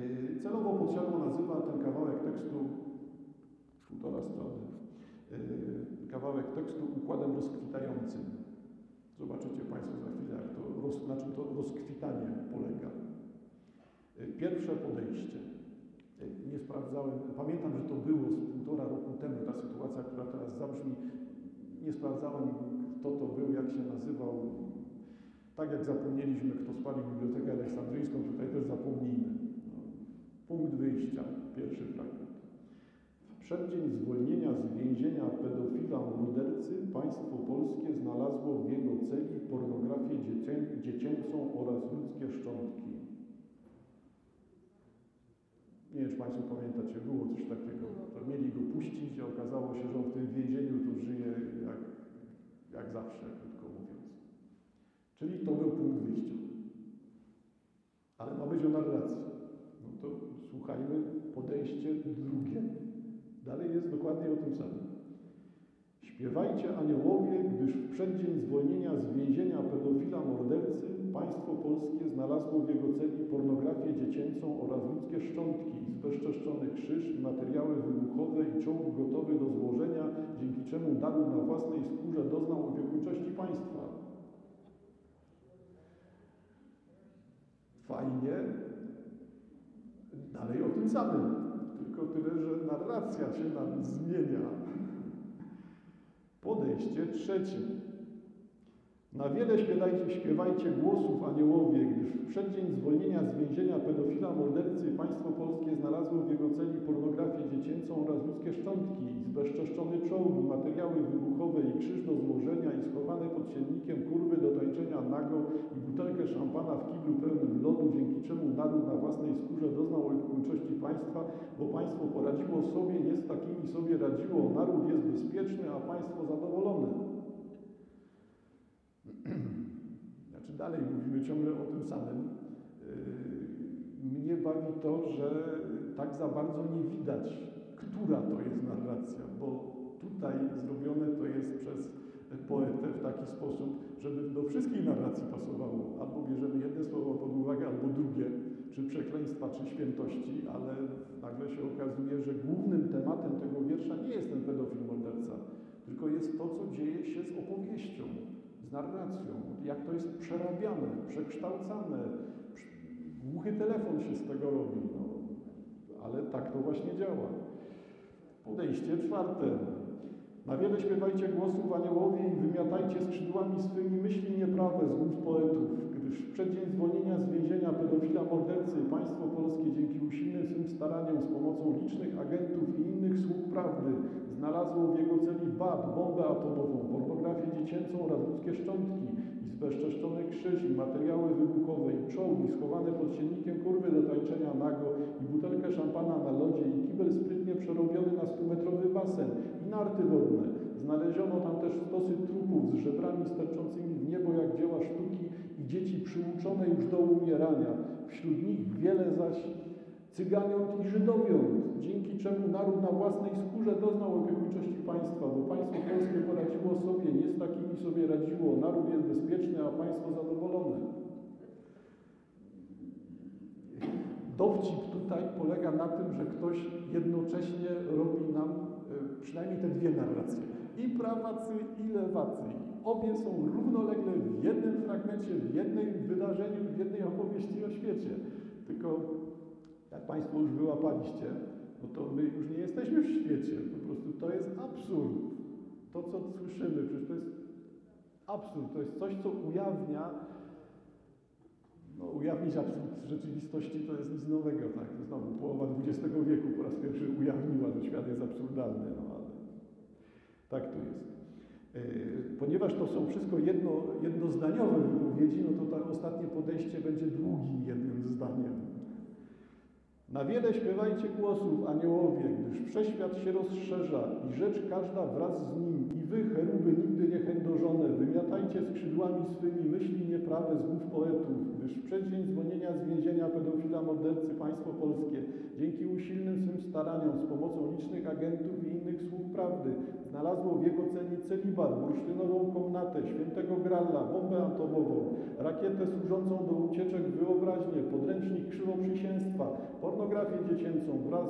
Yy, Celowo Podsiadło nazywa ten kawałek tekstu, półtora strony, yy, kawałek tekstu układem rozkwitającym. Zobaczycie Państwo za chwilę, jak to, roz, na czym to rozkwitanie polega. Yy, Pierwsze podejście. Yy, Nie sprawdzałem, pamiętam, że to było z półtora roku temu, ta sytuacja, która teraz zabrzmi. Nie sprawdzałem, kto to był, jak się nazywał. Tak jak zapomnieliśmy, kto spalił Bibliotekę Aleksandryjską, tutaj też zapomnijmy. No. Punkt wyjścia, pierwszy fragment. Przeddzień zwolnienia z więzienia pedofila mordercy państwo polskie znalazło w jego celi pornografię dziecię, dziecięcą oraz ludzkie szczątki. Nie wiem, czy Państwo pamiętacie, było coś takiego. To mieli go puścić, a okazało się, że on w tym więzieniu tu żyje jak, jak zawsze, krótko mówiąc. Czyli to był punkt wyjścia. Ale ma być o narracji. No to słuchajmy, podejście drugie. Dalej jest dokładnie o tym samym. Śpiewajcie aniołowie, gdyż w przeddzień zwolnienia z więzienia pedofila mordercy państwo polskie znalazło w jego celi pornografię dziecięcą oraz ludzkie szczątki, zbezczeszczony krzyż materiały wybuchowe i czołg gotowy do złożenia, dzięki czemu naród na własnej skórze doznał opiekuńczości państwa. Fajnie, dalej o tym samym, tylko tyle, że narracja się nam zmienia. Podejście trzecie. Na wiele śpiewajcie, śpiewajcie głosów aniołowie, gdyż w przeddzień zwolnienia z więzienia pedofila mordercy państwo polskie znalazło w jego celi pornografię dziecięcą oraz ludzkie szczątki, zbezczeszczony czołg, materiały wybuchowe i krzyż do złożenia i schowane pod siennikiem kurwy do tańczenia nago i butelkę szampana w kiblu pełnym lodu, dzięki czemu naród na własnej skórze doznał opiekuńczości państwa, bo państwo poradziło sobie, nie z takimi sobie radziło, naród jest bezpieczny, a państwo zadowolone. [clears throat] Znaczy dalej mówimy ciągle o tym samym. Yy, Mnie bawi to, że tak za bardzo nie widać, która to jest narracja, bo tutaj zrobione to jest przez poetę w taki sposób, żeby do wszystkich narracji pasowało. Albo bierzemy jedne słowo pod uwagę, albo drugie, czy przekleństwa, czy świętości, ale nagle się okazuje, że głównym tematem tego wiersza nie jest ten pedofil morderca, tylko jest to, co dzieje się z opowieścią, z narracją, jak to jest przerabiane, przekształcane. Głuchy telefon się z tego robi, no, ale tak to właśnie działa. Podejście czwarte. Na wiele śpiewajcie głosów aniołowie i wymiatajcie skrzydłami swymi myśli nieprawe z ust poetów, gdyż w przeddzień zwolnienia z więzienia pedofila mordercy państwo polskie dzięki usilnym swym staraniom z pomocą licznych agentów i innych sług prawdy znalazło w jego celi BAT, bombę atomową, pornografię dziecięcą oraz ludzkie szczątki i zbezczeszczony krzyż i materiały wybuchowe i czołgi schowane pod siennikiem kurwy do tańczenia nago i butelkę szampana na lodzie i kibel sprytnie przerobiony na stumetrowy basen i narty wodne. Znaleziono tam też stosy trupów z żebrami sterczącymi w niebo jak dzieła sztuki i dzieci przyuczone już do umierania. Wśród nich wiele zaś cyganiąt i żydowiąt, dzięki czemu naród na własnej skórze doznał opiekuńczości państwa, bo państwo polskie poradziło sobie, nie z takimi sobie radziło, naród jest bezpieczny, a państwo zadowolone. Dowcip tutaj polega na tym, że ktoś jednocześnie robi nam y, przynajmniej te dwie narracje. I prawacy, i lewacy. Obie są równolegle w jednym fragmencie, w jednym wydarzeniu, w jednej opowieści o świecie. Tylko jak Państwo już wyłapaliście, no to my już nie jesteśmy w świecie. Po prostu to jest absurd. To, co słyszymy, przecież to jest absurd. To jest coś, co ujawnia no, ujawnić absurd rzeczywistości to jest nic nowego, tak? Znowu połowa XX wieku po raz pierwszy ujawniła, że świat jest absurdalny, no ale tak to jest. Yy, Ponieważ to są wszystko jedno, jednozdaniowe wypowiedzi, no to to ostatnie podejście będzie długim jednym zdaniem. Na wiele śpiewajcie głosów, aniołowie, gdyż wszechświat się rozszerza i rzecz każda wraz z nim. I wy, cheruby, nigdy nie chędożone, wymiatajcie skrzydłami swymi myśli nieprawe z głów poetów, gdyż w przeddzień dzwonienia z więzienia pedofila mordercy państwo polskie, dzięki usilnym swym staraniom, z pomocą licznych agentów i innych sług prawdy, znalazło w jego celi celibat, bursztynową komnatę, świętego gralla, bombę atomową, rakietę służącą do ucieczek w wyobraźnię, podręcznik krzywoprzysięstwa, pornografię dziecięcą wraz,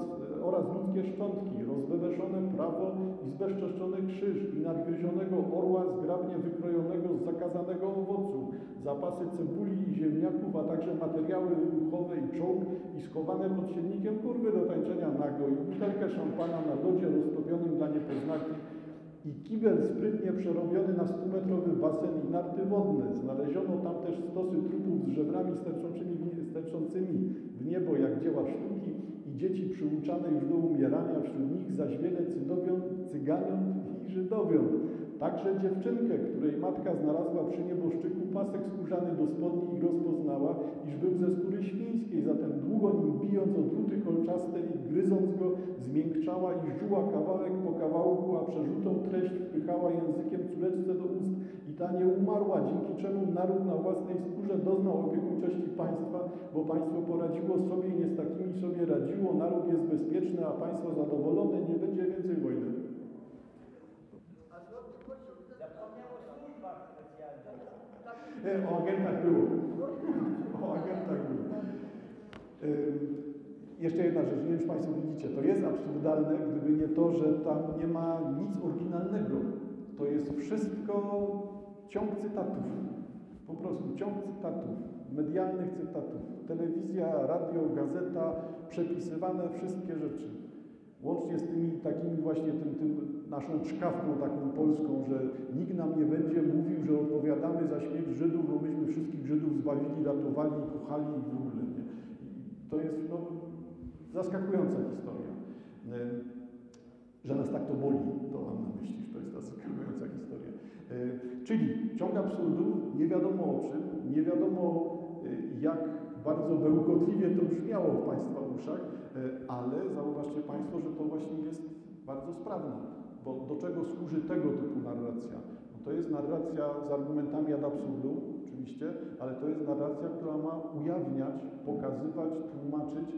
oraz ludzkie szczątki, rozbebeszone prawo i zbezczeszczony krzyż i nadgryzionego orła zgrabnie wykrojonego z zakazanego owocu, zapasy cebuli i ziemniaków, a także materiały wybuchowe i czołg i schowane pod siennikiem kurwy do tańczenia nago i butelkę szampana na lodzie roztopionym dla niepoznaki i kibel sprytnie przerobiony na stumetrowy basen i narty wodne. Znaleziono tam też stosy trupów z żebrami sterczącymi, w- niebo jak dzieła sztuki dzieci przyuczane już do umierania, wśród nich zaś wiele cydowion, cyganion i żydowion. Także dziewczynkę, której matka znalazła przy nieboszczyku pasek skórzany do spodni i rozpoznała, iż był ze skóry świńskiej, zatem długo nim bijąc o druty kolczaste i gryząc go, zmiękczała i żuła kawałek po kawałku, a przerzutą treść wpychała językiem córeczce do ust ta nie umarła, dzięki czemu naród na własnej skórze doznał opiekuńczości państwa, bo państwo poradziło sobie i nie z takimi sobie radziło, naród jest bezpieczny, a państwo zadowolone, nie będzie więcej wojny. E, O agentach było. O agentach było. Ym, Jeszcze jedna rzecz, nie wiem, czy Państwo widzicie, to jest absurdalne, gdyby nie to, że tam nie ma nic oryginalnego. To jest wszystko ciąg cytatów. Po prostu ciąg cytatów, medialnych cytatów. Telewizja, radio, gazeta, przepisywane wszystkie rzeczy. Łącznie z tymi takimi właśnie tym, tym naszą czkawką taką polską, że nikt nam nie będzie mówił, że odpowiadamy za śmierć Żydów, bo myśmy wszystkich Żydów zbawili, ratowali, kochali i w ogóle. Nie? To jest no, zaskakująca historia. E, Że nas tak to boli, to mam na myśli, że to jest zaskakująca historia. E, Czyli ciąg absurdu, nie wiadomo o czym, nie wiadomo e, jak bardzo bełkotliwie to brzmiało w Państwa uszach, e, ale zauważcie Państwo, że to właśnie jest bardzo sprawne. Bo do czego służy tego typu narracja? No to jest narracja z argumentami ad absurdum, oczywiście, ale to jest narracja, która ma ujawniać, pokazywać, tłumaczyć,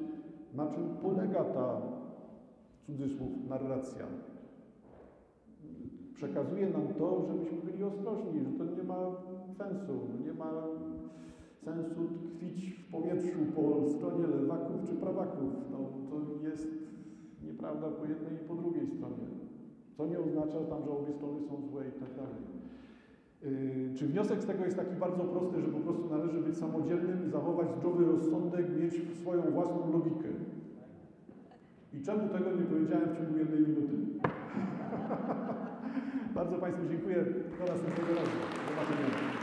na czym polega ta, cudzysłów, narracja. Przekazuje nam to, żebyśmy byli ostrożni, że to nie ma sensu, nie ma sensu tkwić w powietrzu po stronie lewaków czy prawaków. No, to jest nieprawda po jednej i po drugiej stronie. Co nie oznacza tam, że obie strony są złe i tak dalej. Yy, czy wniosek z tego jest taki bardzo prosty, że po prostu należy być samodzielnym zachować zdrowy rozsądek, mieć swoją własną logikę? I czemu tego nie powiedziałem w ciągu jednej minuty? [laughs] bardzo Państwu dziękuję. Do następnego razu. Do zobaczenia.